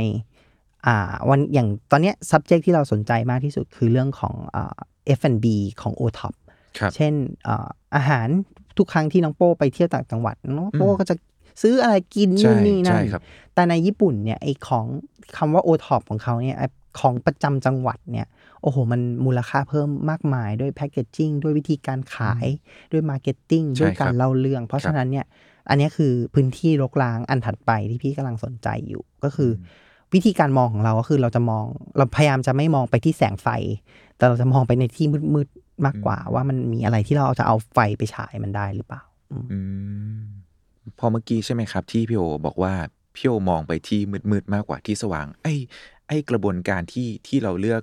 อ่าวันอย่างตอนเนี้ย subject ที่เราสนใจมากที่สุดคือเรื่องของอ่า F&B ของ o t o p ครับเช่นอ่าอาหารทุกครั้งที่น้องโป้ไปเที่ยวต่างจังหวัดน้องโป้ก็จะซื้ออะไรกินใช่นู่นนี่นั่ใช่นครับแต่ในญี่ปุ่นเนี่ยไอของคำว่าโอท็อปของเขาเนี่ยไอ้ของประจำจังหวัดเนี่ย โอ้โห มันมูลค่าเพิ่มมากมายด้วยแพ c เกจจิ้งด้วยวิธีการขายด้วย marketing ใช่ด้วยกาครับเล่าเรื่อง เพราะครัฉะนั้นเนี่ยอันเนี้ยคือพื้นที่รกร้างอันถัดไปที่พี่กำลังสนใจอยู่ก็คือวิธีการมองของเราก็คือเราจะมองเราพยายามจะไม่มองไปที่แสงไฟ แต่เราจะมองไปในที่มืดๆมากกว่า ว่ามันมีอะไรที่เราจะเอาไฟไปฉายมันได้หรือเปล่าอืมอืมพอเมื่อกี้ใช่ไหมครับ ที่พี่โอบอกว่าพี่โอมองไปที่มืดๆมากกว่าที่สว่าง ไอ้ไอ้กระบวนการที่ที่เราเลือก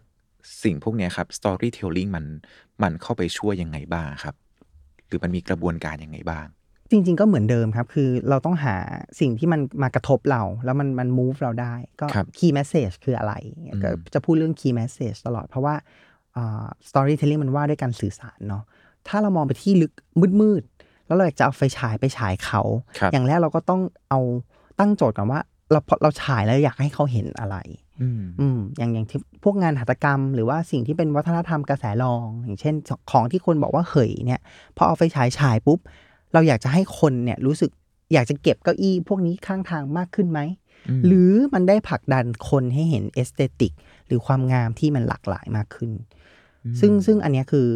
สิ่งพวกเนี้ยครับ storytelling มันมันเข้าไปช่วยยังไงบ้างครับ หรือมันมีกระบวนการยังไงบ้าง จริง ๆ ก็เหมือนเดิมครับ คือเราต้องหาสิ่งที่มันมากระทบเรา แล้วมันมัน move เราได้ ก็ครับ key message คืออะไรอืมก็จะพูดเรื่อง key message ตลอด เพราะว่าอ่า storytelling มันว่าด้วยการสื่อสารเนาะถ้าเรามองไปที่ลึกมืดๆแล้วเราอยากจะเอาไฟฉายไปฉายเขาครับอย่างแรกเราก็ต้องเอาตั้งโจทย์ก่อนว่า เราพอเราฉายแล้วอยากให้เขาเห็นอะไร อืมอืมอย่างอย่างที่พวกงานหัตถกรรม หรือว่าสิ่งที่เป็นวัฒนธรรมกระแสรอง อย่างเช่น ของที่คนบอกว่าเหยเนี่ยพอเอาไฟฉายฉายปุ๊บ เราอยากจะให้คนเนี่ยรู้สึกอยากจะเก็บเก้าอี้พวกนี้ข้างทางมากขึ้นไหมอืมหรือมันได้ผลักดันคนให้เห็น aesthetic หรือความงามที่มันหลากหลายมากขึ้น ซึ่งซึ่งอันเนี้ยคือ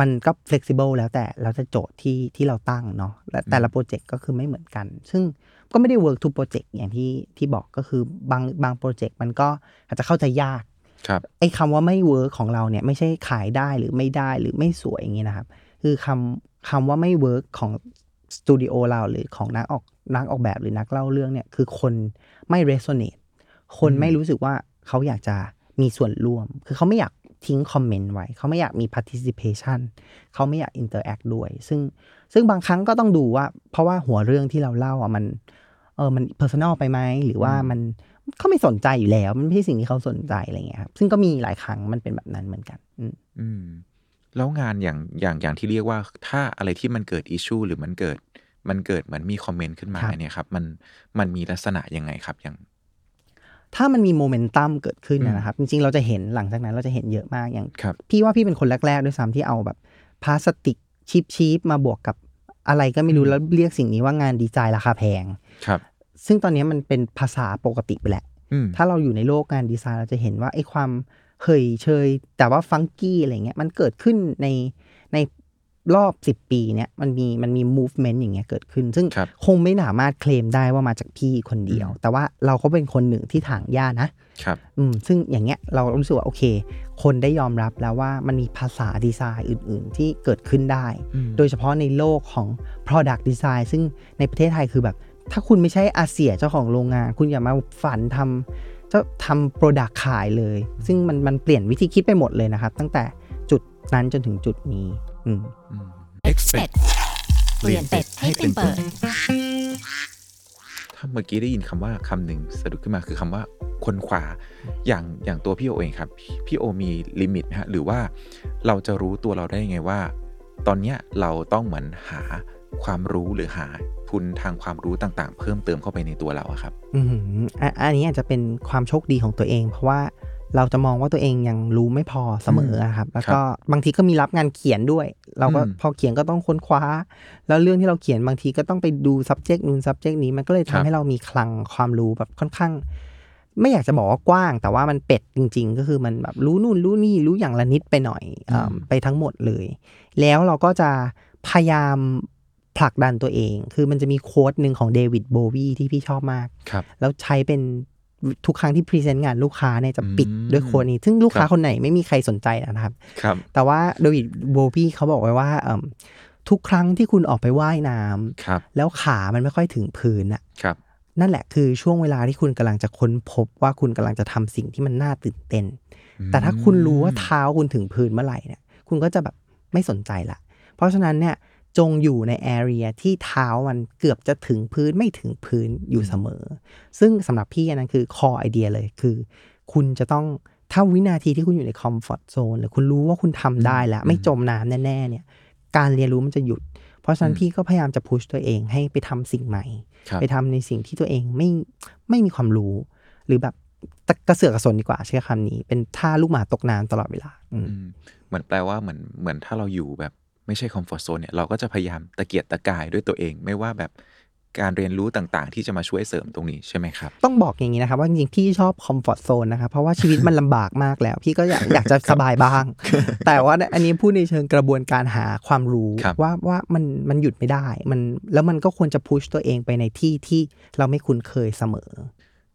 มันก็ flexible แล้วแต่แล้วแต่โจทย์ที่ที่เราตั้งเนาะและแต่ละ project ก็คือไม่เหมือนกัน ซึ่ง ก็ไม่ได้ work ทุก project อย่างที่ที่บอกก็คือบางบาง project มันก็อาจจะเข้าใจยากครับไอ้คำว่าไม่ work ของเราเนี่ยไม่ใช่ขายได้หรือไม่ได้หรือไม่สวยอย่างนี้นะครับ คือคำคำว่าไม่ work ของสตูดิโอเราหรือของนักออกนักออกแบบหรือนักเล่าเรื่องเนี่ยคือคนไม่ resonate คนไม่รู้สึกว่าเขาอยากจะมีส่วนร่วม คือเขาไม่อยากทิ้งคอมเมนต์ไว้ เขาไม่อยากมี participation เขาไม่อยาก interact ด้วย ซึ่งซึ่งบางครั้งก็ต้องดูว่า เพราะว่าหัวเรื่องที่เราเล่าอะมัน เออมัน personal ไปไหมหรือว่ามันเขาไม่สนใจอยู่แล้ว มันไม่ใช่สิ่งที่เขาสนใจอะไรเงี้ยครับซึ่งก็มีหลายครั้งมันเป็นแบบนั้นเหมือนกันอืมอืมแล้วงานอย่างอย่างอย่างที่เรียกว่าถ้าอะไรที่มันเกิดอิชชูหรือมันเกิดมันเกิดเหมือนมีคอมเมนต์ขึ้นมาครับ เนี่ยครับ มันมันมีลักษณะยังไงครับอย่าง ถ้ามันมีโมเมนตัมเกิดขึ้นอืม นะครับ จริงๆ เราจะเห็นหลังจากนั้นเราจะเห็นเยอะมากอย่าง ครับ พี่ว่าพี่เป็นคนแรก ๆ ด้วยซ้ำที่เอาแบบพลาสติกชีพชีพมาบวกกับอะไรก็ไม่รู้อืมแล้วเรียกสิ่งนี้ว่างานดีไซน์ราคาแพง ครับ ซึ่งตอนนี้มันเป็นภาษาปกติไปแหละอืมถ้าเราอยู่ในโลกงานดีไซน์เราจะเห็นว่าไอ้ความเฮยเชย แต่ว่าฟังกี้อะไรเงี้ยมันเกิดขึ้นในในรอบ 10 ปีเนี่ยมันมีมันมี movement อย่างเงี้ยเกิดขึ้น ซึ่งครับคงไม่สามารถเคลมได้ว่ามาจากพี่คนเดียว แต่ว่าเราก็เป็นคนหนึ่งที่ถางหญ้านะครับอืมซึ่งอย่างเงี้ยเรารู้สึกว่าโอเค คนได้ยอมรับแล้วว่ามันมีภาษาดีไซน์อื่น ๆ ที่เกิดขึ้นได้อืมโดยเฉพาะในโลกของ Product Design ซึ่งในประเทศไทยคือแบบ ถ้าคุณไม่ใช่อาเซียเจ้าของโรงงาน คุณอย่ามาฝันทำเจ้าทำโปรดักขายเลย ซึ่งมันมันเปลี่ยนวิธีคิดไปหมดเลยนะครับ ตั้งแต่จุดนั้นจนถึงจุดนี้อืมอืม Expect เปลี่ยนเป็ดให้เป็นเปิด ถ้าเมื่อกี้ได้ยินคำว่าคำหนึ่งสะดุดขึ้นมาคือคำว่าคนขวาอย่างอย่างตัวพี่โอเองครับ พี่โอมีลิมิตไหมฮะหรือว่าเราจะรู้ตัวเราได้ยังไงว่า ตอนเนี้ยเราต้องเหมือนหา ความรู้หรือหาทุนทางความรู้ต่างๆ เพิ่มเติมเข้าไปในตัวเราอะครับ อืมอะอันนี้อาจจะเป็นความโชคดีของตัวเอง เพราะว่าเราจะมองว่าตัวเองยังรู้ไม่พอเสมออะครับ แล้วก็บางทีก็มีรับงานเขียนด้วย เราก็อืมพอเขียนก็ต้องค้นคว้า แล้วเรื่องที่เราเขียนบางทีก็ต้องไปดู subject นู้น subject นี้มันก็เลยครับทำให้เรามีคลังความรู้แบบค่อนข้าง ไม่อยากจะบอกว่ากว้าง แต่ว่ามันเป็ดจริง ๆ ก็คือมันแบบรู้นู่นรู้นี่รู้อย่างละนิดไปหน่อยเอิ่มไปทั้งหมดเลย แล้วเราก็จะพยายาม ผลักดันตัวเอง คือมันจะมี quote หนึ่งของ David Bowie ที่พี่ชอบมากครับแล้วใช้เป็นทุกครั้งที่ present งานลูกค้าเนี่ยจะปิดอืมด้วย quote นี้ ซึ่งลูกค้าครับคนไหนไม่มีใครสนใจนะครับครับแต่ว่าโดวิดโบวีเขาบอกไว้ว่าเอิ่มทุกครั้งที่คุณออกไปว่ายน้ำครับแล้วขามันไม่ค่อยถึงพื้นน่ะครับนั่นแหละคือช่วงเวลาที่คุณกำลังจะค้นพบว่าคุณกำลังจะทำสิ่งที่มันน่าตื่นเต้น แต่ถ้าคุณรู้ว่าเท้าคุณถึงพื้นเมื่อไหร่เนี่ย คุณก็จะแบบไม่สนใจละ เพราะฉะนั้นเนี่ย จงอยู่ในแอเรียที่เท้ามันเกือบจะถึงพื้นไม่ถึงพื้นอยู่เสมอ ซึ่งสำหรับพี่อันนั้นคือคอไอเดียเลยคือ คุณจะต้องถ้าวินาทีที่คุณอยู่ใน comfort zone หรือคุณรู้ว่าคุณทำได้แล้ว ไม่จมน้ำแน่ ๆ เนี่ย การเรียนรู้มันจะหยุด เพราะฉะนั้นอืมพี่ก็พยายามจะ push ตัวเองให้ไปทำสิ่งใหม่ครับไปทำในสิ่งที่ตัวเองไม่ไม่มีความรู้ หรือแบบตะกระเสือกกระสนดีกว่าใช้คำนี้ เป็นท่าลูกหมาตกน้ำตลอดเวลา อืมอืมเหมือนแปลว่าเหมือนเหมือนถ้าเราอยู่แบบ ไม่ใช่ comfort zone เนี่ยเราก็จะพยายามตะเกียกตะกายด้วยตัวเอง ไม่ว่าแบบการเรียนรู้ต่างๆ ที่จะมาช่วยเสริมตรงนี้ใช่ไหมครับ ต้องบอกอย่างนี้นะครับว่าจริงๆพี่ชอบคอมฟอร์ z โซนนะครับเพราะว่าชีวิตมันลำบากมากแล้ว พี่ก็อยากอยากจะสบายบ้าง แต่ว่าอันนี้พูดในเชิงกระบวนการหาความรู้ครับว่าว่ามันมันหยุดไม่ได้มันแล้วมันก็ควรจะพุชตัวเองไปในที่ที่เราไม่คุ้นเคยเสมอ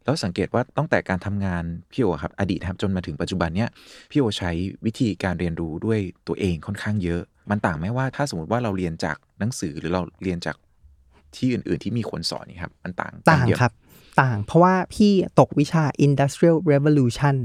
แล้วสังเกตว่าตั้งแต่การทำงานพี่โอครับอดีตครับจนมาถึงปัจจุบันเนี่ยพี่โอใช้วิธีการเรียนรู้ด้วยตัวเองค่อนข้างเยอะ มันต่างไหมว่าถ้าสมมติว่าเราเรียนจากหนังสือหรือเราเรียนจากที่อื่น ๆ ที่มีคนสอนนี่ครับ มันต่างกันต่างเยอะครับ ต่างเพราะว่าพี่ตกวิชา Industrial Revolution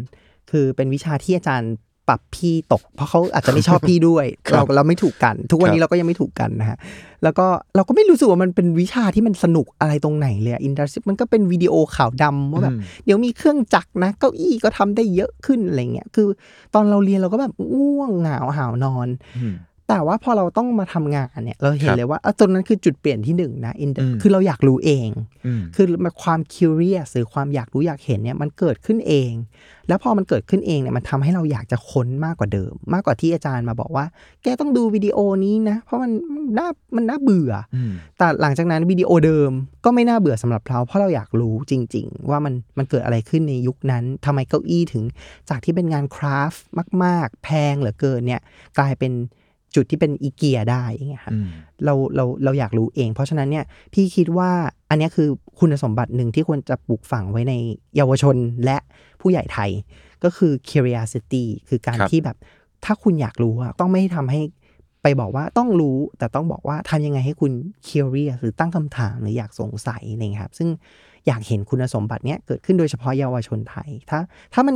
คือเป็นวิชาที่อาจารย์ปรับพี่ตก เพราะเขาอาจจะไม่ชอบพี่ด้วยครับเราเราไม่ถูกกัน ทุกวันคนี้รับเราก็ยังไม่ถูกกันนะฮะแล้วก็เราก็ไม่รู้สึกว่ามันเป็นวิชาที่มันสนุกอะไรตรงไหนเลยอินดัสมันก็เป็นวิดีโอขาวดำว่าแบบอืมเดี๋ยวมีเครื่องจักรนะ เก้าอี้ก็ทำได้เยอะขึ้นอะไรเงี้ยคือ ตอนเราเรียนเราก็แบบง่วงเหงาหาวนอนอืม แต่ว่าพอเราต้องมาทำงานเนี่ย เราเห็คนรับเลยว่าอะตรงนั้นคือจุดเปลี่ยนที่หนึ่งนะ in- อืมคือเราอยากรู้เองอืมคือมันความ curious หรือความอยากรู้อยากเห็นเนี่ยมันเกิดขึ้นเอง แล้วพอมันเกิดขึ้นเองเนี่ยมันทำให้เราอยากจะค้นมากกว่าเดิม มากกว่าที่อาจารย์มาบอกว่า แกต้องดูวิดีโอนี้นะ เพราะมันมันน่ามันน่าเบื่ออืมแต่หลังจากนั้นวิดีโอเดิมก็ไม่น่าเบื่อสำหรับเรา เพราะเราอยากรู้จริง ๆ ว่ามันมันเกิดอะไรขึ้นในยุคนั้นทำไมเก้าอี้ถึงจากที่เป็นงานคราฟต์มาก ๆ แพงเหลือเกินเนี่ยกลายเป็น จุดที่เป็นอีเกียได้อย่างเงี้ยครับอืมเราเราเราอยากรู้เอง เพราะฉะนั้นเนี่ยพี่คิดว่าอันเนี้ยคือคุณสมบัติหนึ่งที่ควรจะปลูกฝังไว้ในเยาวชนและผู้ใหญ่ไทย ก็คือ curiosity คือการครับที่แบบ ถ้าคุณอยากรู้อะต้องไม่ทำให้ไปบอกว่าต้องรู้แต่ต้องบอกว่าทำยังไงให้คุณ curious หรือตั้งคำถามหรืออยากสงสัยอะไรเงี้ยครับ ซึ่งอยากเห็นคุณสมบัติเนี้ยเกิดขึ้นโดยเฉพาะเยาวชนไทย ถ้าถ้ามัน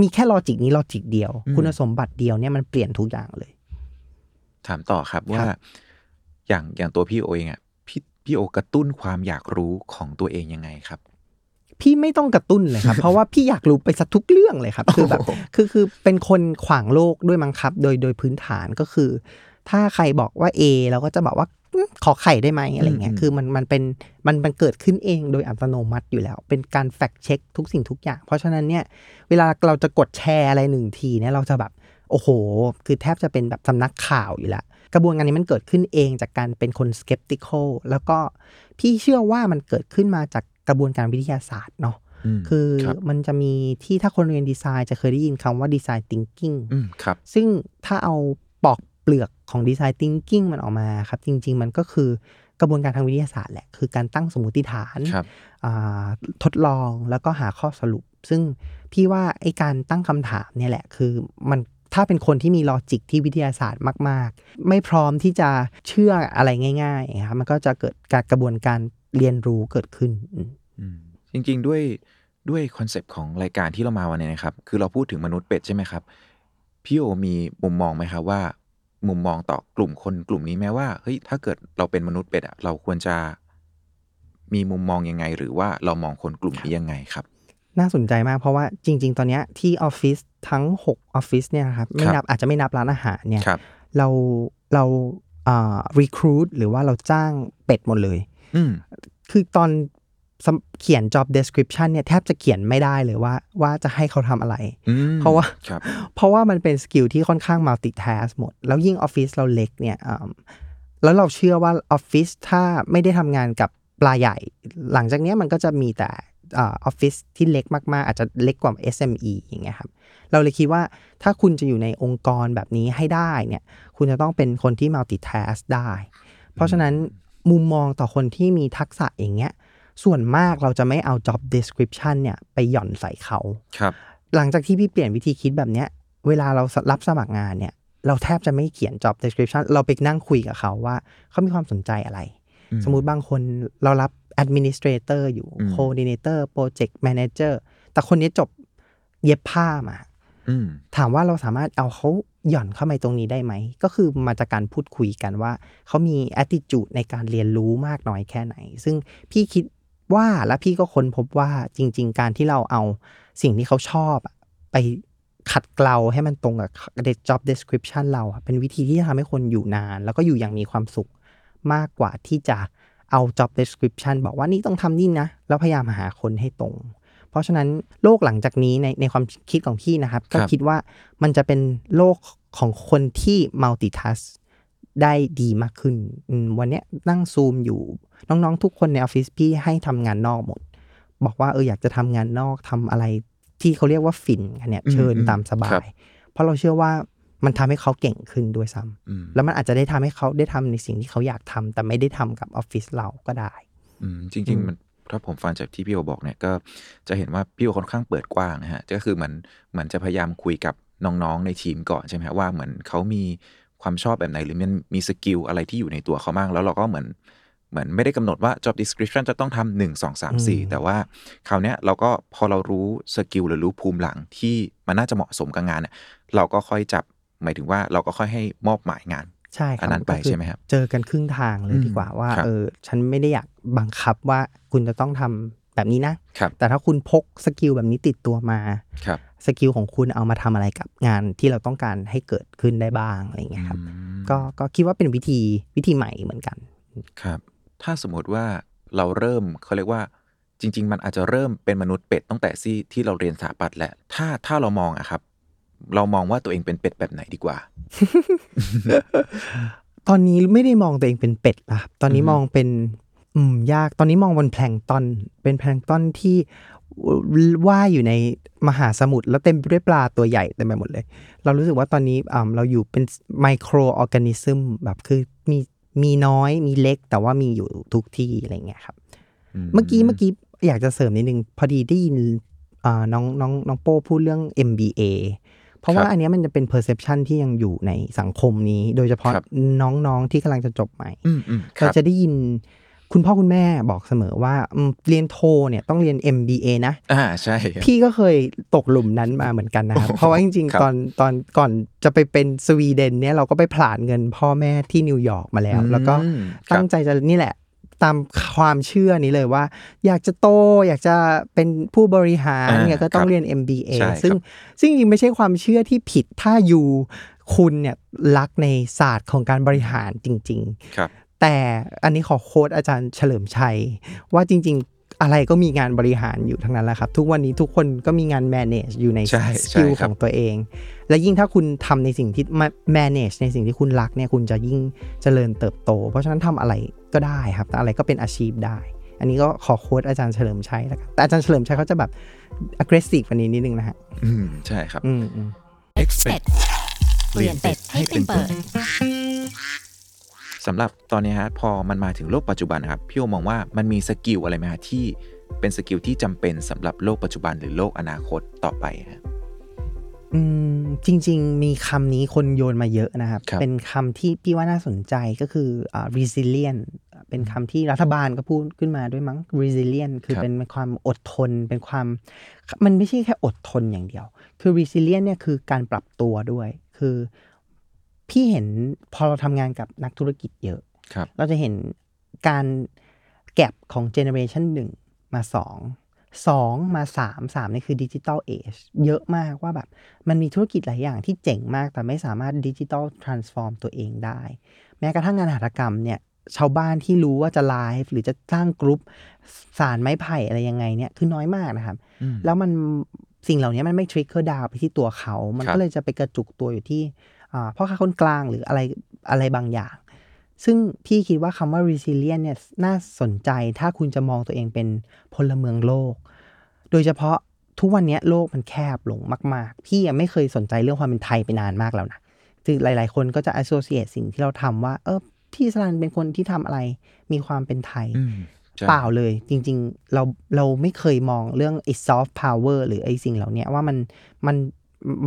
มีแค่ลอจิกนี้ลอจิกเดียวอืมคุณสมบัติเดียวเนี่ยมันเปลี่ยนทุกอย่างเลย ถามต่อครับว่าครับอย่างอย่างตัวพี่โอเองอะพี่พี่โอกระตุ้นความอยากรู้ของตัวเองยังไงครับ พี่ไม่ต้องกระตุ้นเลยครับ เพราะว่าพี่อยากรู้ไปสักทุกเรื่องเลยครับ คือแบบโอ้โหคือคือเป็นคนขวางโลกด้วยมั้งครับ โดยโดยพื้นฐานก็คือ ถ้าใครบอกว่า A เราก็จะบอกว่าอืมขอไข่ได้ไหมอะไรเงี้ย คือมันมันเป็นมันมันเกิดขึ้นเองโดยอัตโนมัติอยู่แล้ว เป็นการแฟกเช็คทุกสิ่งทุกอย่าง เพราะฉะนั้นเนี่ย เวลาเราจะกดแชร์อะไรหนึ่งทีเนี่ยเราจะแบบ โอ้โห คือแทบจะเป็นแบบสำนักข่าวอยู่แล้วกระบวนการนี้มันเกิดขึ้นเองจากการเป็นคน skeptical แล้วก็พี่เชื่อว่ามันเกิดขึ้นมาจากกระบวนการวิทยาศาสตร์เนาะมคือรับมันจะมีที่ถ้าคนเรียนดีไซน์จะเคยได้ยินคำว่าดีไซน์ thinking อืมครับซึ่งถ้าเอาปอกเปลือกของดีไซน์ thinking มันออกมาครับ จริง ๆ มันก็คือกระบวนการทางวิทยาศาสตร์แหละ คือการตั้งสมมติฐานครับอ่าทดลองแล้วก็หาข้อสรุป ซึ่งพี่ว่าไอ้การตั้งคำถามเนี่ยแหละ คือมัน ถ้าเป็นคนที่มี logic ที่วิทยาศาสตร์มาก ๆ ไม่พร้อมที่จะเชื่ออะไรง่ายๆครับมันก็จะเกิดการกระบวนการเรียนรู้เกิดขึ้นจริง ๆ ด้วยด้วย concept ของรายการที่เรามาวันนี้นะครับ คือเราพูดถึงมนุษย์เป็ดใช่ไหมครับ พี่โอมีมุมมองไหมครับว่า มุมมองต่อกลุ่มคนกลุ่มนี้แม้ว่าเฮ้ยถ้าเกิดเราเป็นมนุษย์เป็ดอะเราควรจะมีมุมมองยังไง หรือว่าเรามองคนกลุ่มนี้ยังไงครับ น่าสนใจมากเพราะว่าจริง ๆ ตอนเนี้ยที่ออฟฟิศทั้ง6ออฟฟิศเนี่ยนะครับไม่นับอาจจะไม่นับร้านอาหารเนี่ยครับเราเราอ่า recruit หรือว่าเราจ้างเป็ดหมดเลยอืมคือตอนสมเขียน job description เนี่ยแทบจะเขียนไม่ได้เลยว่า ว่าจะให้เขาทำอะไรอืมเพราะว่าครับเพราะว่ามันเป็นสกิลที่ค่อนข้าง multitask หมด แล้วยิ่งออฟฟิศเราเล็กเนี่ยอืมแล้วเราเชื่อว่าออฟฟิศถ้าไม่ได้ทำงานกับปลาใหญ่ หลังจากเนี้ยมันก็จะมีแต่ ออฟฟิศที่เล็กมากๆ อาจจะเล็กกว่า SME อย่างเงี้ยครับ เราเลยคิดว่าถ้าคุณจะอยู่ในองค์กรแบบนี้ให้ได้เนี่ย คุณจะต้องเป็นคนที่ multitask ได้ เพราะฉะนั้นมุมมองต่อคนที่มีทักษะอย่างเงี้ย ส่วนมากเราจะไม่เอา job description เนี่ยไปหย่อนใส่เขา ครับ หลังจากที่พี่เปลี่ยนวิธีคิดแบบเนี้ย เวลาเรารับสมัครงานเนี่ย เราแทบจะไม่เขียน job description เราไปนั่งคุยกับเขาว่า เขามีความสนใจอะไรอืมสมมุติบางคนเรารับ administrator อยู่อืม coordinator project manager แต่คนนี้จบเย็บผ้ามาอืมถามว่าเราสามารถเอาเขาหย่อนเข้ามาตรงนี้ได้ไหม ก็คือมาจากการพูดคุยกันว่า เขามี attitude ในการเรียนรู้มากน้อยแค่ไหน ซึ่งพี่คิดว่าและพี่ก็ค้นพบว่าจริง ๆ การที่เราเอาสิ่งที่เขาชอบอะไปขัดเกลาให้มันตรงกับ job description เราอะเป็นวิธีที่จะทำให้คนอยู่นาน แล้วก็อยู่อย่างมีความสุขมากกว่าที่จะ เอา job description บอกว่านี่ต้องทำนี่นะ แล้วพยายามหาคนให้ตรง เพราะฉะนั้นโลกหลังจากนี้ในในความคิดของพี่นะครับ ก็ครับคิดว่ามันจะเป็นโลกของคนที่ multitask ได้ดีมากขึ้นอืมวันเนี้ยนั่งซูมอยู่ น้องๆ ทุกคนในออฟฟิศพี่ให้ทำงานนอกหมด บอกว่าเอออยากจะทำงานนอกทำอะไรที่เขาเรียกว่าฟินกันเนี่ยอืมเชิญอืมตามสบาครับยเพราะเราเชื่อว่า มันทำให้เขาเก่งขึ้นด้วยซ้ำอืมแล้วมันอาจจะได้ทำให้เขาได้ทำในสิ่งที่เขาอยากทำแต่ไม่ได้ทำกับออฟฟิศเราก็ได้ อืมจริง ๆ มันถ้าผมฟังจากที่พี่โอบอกเนี่ยก็จะเห็นว่าพี่โอค่อนข้างเปิดกว้างนะฮะก็คือเหมือนเหมือนจะพยายามคุยกับน้องๆในทีมก่อนใช่ไหมฮะว่าเหมือนเขามีความชอบแบบไหนหรือมันมี skill อะไรที่อยู่ในตัวเขาบ้างแล้วเราก็เหมือนเหมือนไม่ได้กำหนดว่า job description จะต้องทำหนึ่งสองสามสี่อืมแต่ว่าคราวเนี้ยเราก็พอเรารู้ skill หรือรู้ภูมิหลังที่มันน่าจะเหมาะสมกับงานเนี่ยเราก็ค่อยจับ หมายถึงว่าเราก็ค่อยให้มอบหมายงานใช่คอัรับอันนั้นไปก็อใช่ไหมครับเจอกันครึ่งทางเลยอืมดีกว่าว่าครับเออฉันไม่ได้อยากบังคับว่าคุณจะต้องทำแบบนี้นะครับแต่ถ้าคุณพก skill แบบนี้ติดตัวมาครับ skill ของคุณเอามาทำอะไรกับงานที่เราต้องการให้เกิดขึ้นได้บ้างอะไรอย่างเงี้ยครับอืมก็ก็คิดว่าเป็นวิธีวิธีใหม่เหมือนกัน ครับ ถ้าสมมติว่าเราเริ่มเขาเรียกว่าจริง ๆ มันอาจจะเริ่มเป็นมนุษย์เป็ดตั้งแต่ที่ที่เราเรียนสถาปัตย์แหละ ถ้าถ้าเรามองอะครับ เรามองว่าตัวเองเป็นเป็ดแบบไหนดีกว่า ตอนนี้ไม่ได้มองตัวเองเป็นเป็ดละครับตอนนี้อือฮึมองเป็น อืมยากตอนนี้มองบนแพลงก์ตอน เป็นแพลงก์ตอนที่ว่ายอยู่ในมหาสมุทรแล้วเต็มไปด้วยปลาตัวใหญ่เต็มไปหมดเลย เรารู้สึกว่าตอนนี้อ่าเราอยู่เป็นไมโครออร์แกนิซึมแบบคือมีมีน้อยมีเล็ก แต่ว่ามีอยู่ทุกที่อะไรเงี้ยครับ เมื่อกี้เมื่อกี้อยากจะเสริมนิดนึง พอดีได้ยินอ่าน้องน้องน้องโป้พูดเรื่อง MBA เพราะว่าครับอันเนี้ยมันจะเป็น perception ที่ยังอยู่ในสังคมนี้ โดยเฉพาะครับน้องๆที่กำลังจะจบใหม่อืมอืมคเราจะได้ยินคุณพ่อคุณแม่บอกเสมอว่าอืมเรียนโทเนี่ยต้องเรียน MBA นะอ่าใช่ครับพี่ก็เคยตกหลุมนั้นมาเหมือนกันนะครับ เพราะว่าจริงๆครับตอนตอนก่อนจะไปเป็นสวีเดนเนี่ยเราก็ไปผลาญเงินพ่อแม่ที่นิวยอร์กมาแล้ว แล้วก็อืมตั้งใจจะนี่แหละ ตามความเชื่อนี้เลยว่า อยากจะโต อยากจะเป็นผู้บริหารอ่าเนี่ยก็ต้อคงรับเรียน MBA ใช่ครับซึ่งซึ่งจริงๆไม่ใช่ความเชื่อที่ผิดถ้าอยู่คุณเนี่ยรักในศาสตร์ของการบริหารจริง ๆ ครับแต่อันนี้ขอโค้ดอาจารย์เฉลิมชัย ว่าจริง ๆ อะไรก็มีงานบริหารอยู่ทั้งนั้นแหละครับ ทุกวันนี้ทุกคนก็มีงาน manage อยู่ในใช่สกิลใช่คขรับองตัวเอง และยิ่งถ้าคุณทำในสิ่งที่ ma- manage ในสิ่งที่คุณรักเนี่ยคุณจะยิ่งเจริญเติบโต เพราะฉะนั้นทำอะไรก็ได้ครับอะไรก็เป็นอาชีพได้ อันนี้ก็ขอ quote อาจารย์เฉลิมชัยแล้วกันแต่อาจารย์เฉลิมชัยเขาจะแบบ aggressive กว่านี้นิดนึงนะฮะอืมใช่ครับอืมอืม Expect เปลี่ยนเป็ดให้เป็นเปิด สำหรับตอนนี้ฮะพอมันมาถึงโลกปัจจุบันนะครับพี่โอมองว่ามันมี skill อะไรไหมฮะที่เป็น skill ที่จำเป็นสำหรับโลกปัจจุบันหรือโลกอนาคตต่อไปฮะอืมจริง ๆ มีคำนี้คนโยนมาเยอะนะครับครับเป็นคำที่พี่ว่าน่าสนใจก็คืออ่า resilient เป็นคำที่รัฐบาลก็พูดขึ้นมาด้วยมั้ง resilient คือครับเป็นความอดทน เป็นความ มันไม่ใช่แค่อดทนอย่างเดียว คือ resilient เนี่ยคือการปรับตัวด้วย คือ พี่เห็นพอเราทำงานกับนักธุรกิจเยอะ ครับเราจะเห็นการ gap ของ generation หนึ่งมาสองสองมาสามสามนี่คือ digital age เยอะมากว่าแบบ มันมีธุรกิจหลายอย่างที่เจ๋งมาก แต่ไม่สามารถ digital transform ตัวเองได้ แม้กระทั่งงานหัตถกรรมเนี่ย ชาวบ้านที่รู้ว่าจะไลฟ์หรือจะสร้างกรุ๊ปสานไม้ไผ่อะไรยังไงเนี่ยคือน้อยมากนะครับอืมแล้วมันสิ่งเหล่านี้มันไม่ trigger down ไปที่ตัวเขา มันครับก็เลยจะไปกระจุกตัวอยู่ที่อ่า พ่อค้าคนกลางหรืออะไรอะไรบางอย่าง ซึ่งพี่คิดว่าคำว่า resilient เนี่ยน่าสนใจถ้าคุณจะมองตัวเองเป็นพลเมืองโลก โดยเฉพาะทุกวันเนี้ยโลกมันแคบลงมาก ๆ พี่ยังไม่เคยสนใจเรื่องความเป็นไทยไปนานมากแล้วนะคือหลาย ๆ คนก็จะ associate สิ่งที่เราทำว่า เออพี่สลันเป็นคนที่ทำอะไรมีความเป็นไทยอืมใช่เปล่าเลยจริง ๆ เราเราไม่เคยมองเรื่องไอ้ soft power หรือไอ้สิ่งเหล่าเนี้ยว่ามันมัน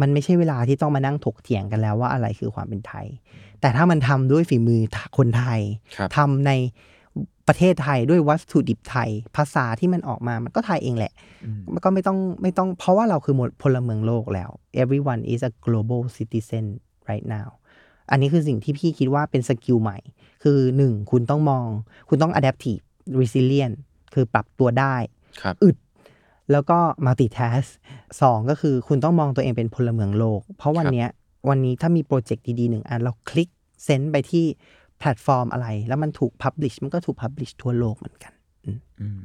มันไม่ใช่เวลาที่ต้องมานั่งถกเถียงกันแล้วว่าอะไรคือความเป็นไทย แต่ถ้ามันทำด้วยฝีมือคนไทยครับทำในประเทศไทยด้วยวัตถุดิบไทย ภาษาที่มันออกมามันก็ไทยเองแหละอืมมันก็ไม่ต้องไม่ต้องเพราะว่าเราคือพลเมืองโลกแล้ว everyone is a global citizen right now อันนี้คือสิ่งที่พี่คิดว่าเป็น skill ใหม่ คือหนึ่งคุณต้องมอง คุณต้อง adaptive resilient คือปรับตัวได้ครับอึด แล้วก็ multitask สองก็คือคุณต้องมองตัวเองเป็นพลเมืองโลก เพราะวันเนี้ยวันนี้ถ้ามี project ดีๆหนึ่งอันเรา click send ไปที่แพลตฟอร์มอะไร แล้วมันถูก publish มันก็ถูก publish ทั่วโลกเหมือนกันอืม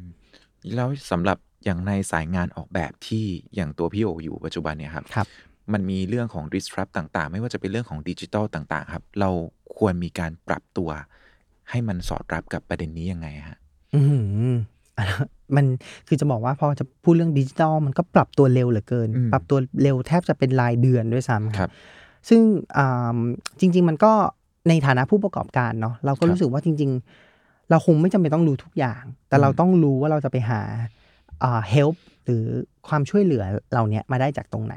แล้วสำหรับอย่างในสายงานออกแบบที่อย่างตัวพี่โออยู่ปัจจุบันเนี่ยครับครับมันมีเรื่องของ disrupt ต่างๆ ไม่ว่าจะเป็นเรื่องของดิจิทัลต่างๆ ครับ เราควรมีการปรับตัว ให้มันสอดรับกับประเด็นนี้ยังไงฮะ อืมอะ มันคือจะบอกว่าพอจะพูดเรื่องดิจิทัลมันก็ปรับตัวเร็วเหลือเกินอืมปรับตัวเร็วแทบจะเป็นรายเดือนด้วยซ้ำคครัรับบซึ่งอ่าจริง ๆ มันก็ในฐานะผู้ประกอบการเนาะเราก็ครับรู้สึกว่าจริง ๆ เราคงไม่จำเป็นต้องรู้ทุกอย่าง แต่เราอืมต้องรู้ว่าเราจะไปหาอ่า help หรือความช่วยเหลือเหล่านี้มาได้จากตรงไหน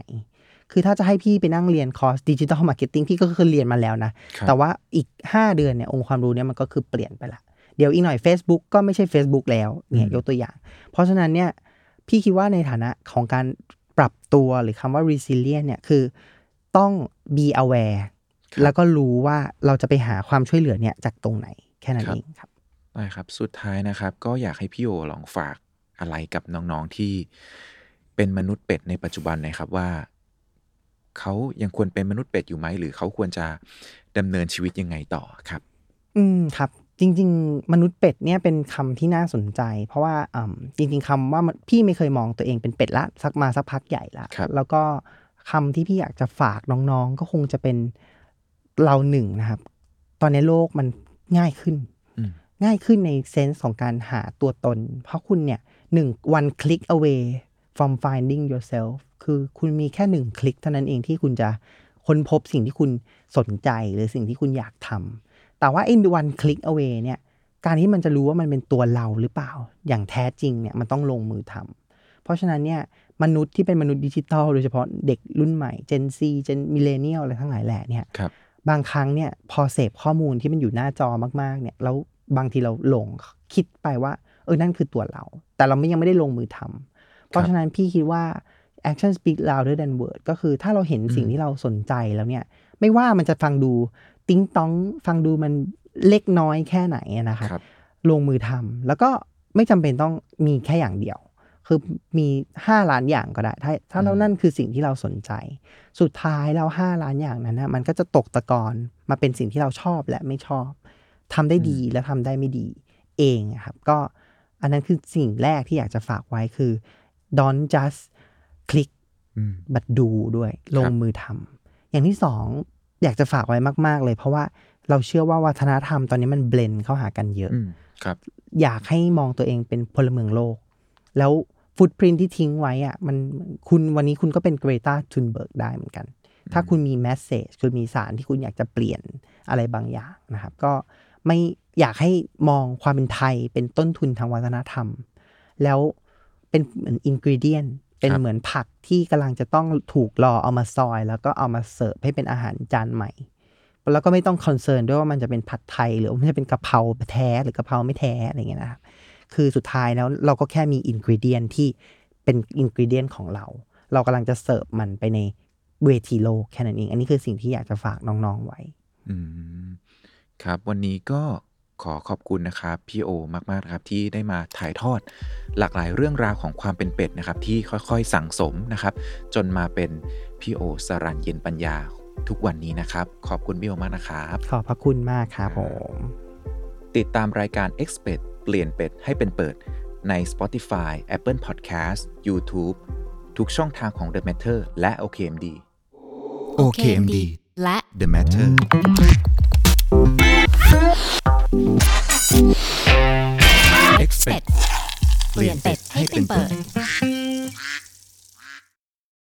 คือถ้าจะให้พี่ไปนั่งเรียนคอร์ส digital marketing พี่ก็เคยเรียนมาแล้วนะครับแต่ว่าอีก 5 เดือนเนี่ยองค์ความรู้เนี่ยมันก็คือเปลี่ยนไปละ เดี๋ยวอีกหน่อย Facebook ก็ไม่ใช่ Facebook แล้วเนี่ยอืมยกตัวอย่าง เพราะฉะนั้นเนี่ยพี่คิดว่าในฐานะของการปรับตัวหรือคำว่า resilient เนี่ยคือต้อง be aware ครับแล้วก็รู้ว่าเราจะไปหาความช่วยเหลือเนี่ยจากตรงไหนแค่นั้นครับเองครับได้ครับ สุดท้ายนะครับ ก็อยากให้พี่โอลองฝากอะไรกับน้องๆที่เป็นมนุษย์เป็ดในปัจจุบันหนะครับว่าเขายังควรเป็นมนุษย์เป็ดอยู่ไหมหรือเขาควรจะดำเนินชีวิตยังไงต่อครับ อืมครับ จริง ๆ มนุษย์เป็ดเนี่ยเป็นคำที่น่าสนใจ เพราะว่าอืมจริง ๆคำว่ามันพี่ไม่เคยมองตัวเองเป็นเป็ดละสักมาสักพักใหญ่ละครับแล้วก็คำที่พี่อยากจะฝากน้องๆ ก็คงจะเป็นเราหนึ่งนะครับ ตอนนี้โลกมันง่ายขึ้นอืมง่ายขึ้นในเซนส์ของการหาตัวตน เพราะคุณเนี่ยหนึ่ง one click away from finding yourself คือคุณมีแค่หนึ่งคลิกเท่านั้นเองที่คุณจะค้นพบสิ่งที่คุณสนใจหรือสิ่งที่คุณอยากทำ แต่ว่าไอ้ one click away เนี่ย การที่มันจะรู้ว่ามันเป็นตัวเราหรือเปล่า อย่างแท้จริงเนี่ยมันต้องลงมือทำเพราะฉะนั้นเนี่ยมนุษย์ที่เป็นมนุษย์ดิจิทัลโดยเฉพาะเด็กรุ่นใหม่ Gen Z Gen Millennial อะไรทั้งหลายแหล่เนี่ยครับบางครั้งเนี่ยพอเสพข้อมูลที่มันอยู่หน้าจอมากๆเนี่ยแล้วบางทีเราหลงคิดไปว่าเออนั่นคือตัวเรา แต่เราไม่ยังไม่ได้ลงมือทำเพราะฉะนั้นพี่คิดว่า action speak louder than word ก็คือถ้าเราเห็นสิ่งที่เราสนใจแล้วเนี่ย ไม่ว่ามันจะฟังดู ติ้งต้องฟังดูมันเล็กน้อยแค่ไหนอะนะครับครับ ลงมือทำแล้วก็ไม่จำเป็นต้องมีแค่อย่างเดียว คือมีห้าล้านอย่างก็ได้ ถ้าถ้าเรานั่นคือสิ่งที่เราสนใจ สุดท้ายแล้วห้าล้านอย่างนั้นนะมันก็จะตกตะกอนมาเป็นสิ่งที่เราชอบและไม่ชอบทำได้ดีและทำได้ไม่ดีเองอะครับ ก็อันนั้นคือสิ่งแรกที่อยากจะฝากไว้คือ don't just click อืม บัดดูด้วยลงมือทำอย่างที่สอง อยากจะฝากไว้มาก ๆ เลย เพราะว่าเราเชื่อว่าวัฒนธรรมตอนนี้มัน blend เข้าหากันเยอะอืมครับ อยากให้มองตัวเองเป็นพลเมืองโลก แล้ว footprint ที่ทิ้งไว้อะมันคุณวันนี้คุณก็เป็นเกรตาทุนเบิร์กได้เหมือนกัน ถ้าคุณมี message คุณมีสารที่คุณอยากจะเปลี่ยนอะไรบางอย่างนะครับ ก็ไม่อยากให้มองความเป็นไทยเป็นต้นทุนทางวัฒนธรรม แล้วเป็นเหมือน ingredient เป็นครับเหมือนผักที่กำลังจะต้องถูกรอเอามาซอย แล้วก็เอามาเสิร์ฟให้เป็นอาหารจานใหม่ แล้วก็ไม่ต้อง concern ด้วยว่ามันจะเป็นผัดไทย หรือว่ามันจะเป็นกะเพราแท้หรือกะเพราไม่แท้อะไรอย่างเงี้ยนะครับคือสุดท้ายแล้วเราก็แค่มี ingredient ที่เป็น ingredient ของเรา เรากำลังจะเสิร์ฟมันไปในเวทีโลกแค่นั้นเอง อันนี้คือสิ่งที่อยากจะฝากน้องๆไว้ อืมครับ วันนี้ก็ ขอขอบคุณนะครับพี่โอมากๆนะครับที่ได้มาถ่ายทอด หลากหลายเรื่องราวของความเป็นเป็ดนะครับที่ค่อยๆสั่งสมนะครับ จนมาเป็นพี่โอสรันเย็นปัญญาทุกวันนี้นะครับ ขอบคุณพี่โอมากนะครับ ขอบพระคุณมากครับผมติดตามรายการ e x p e t เปลี่ยนเป็ดให้เป็นเปิดใน Spotify, Apple Podcast, YouTube ทุกช่องทางของ The Matter และ OKMD OKMD และ The Matter Expect เปลี่ยนเป็ดให้เป็นเปิด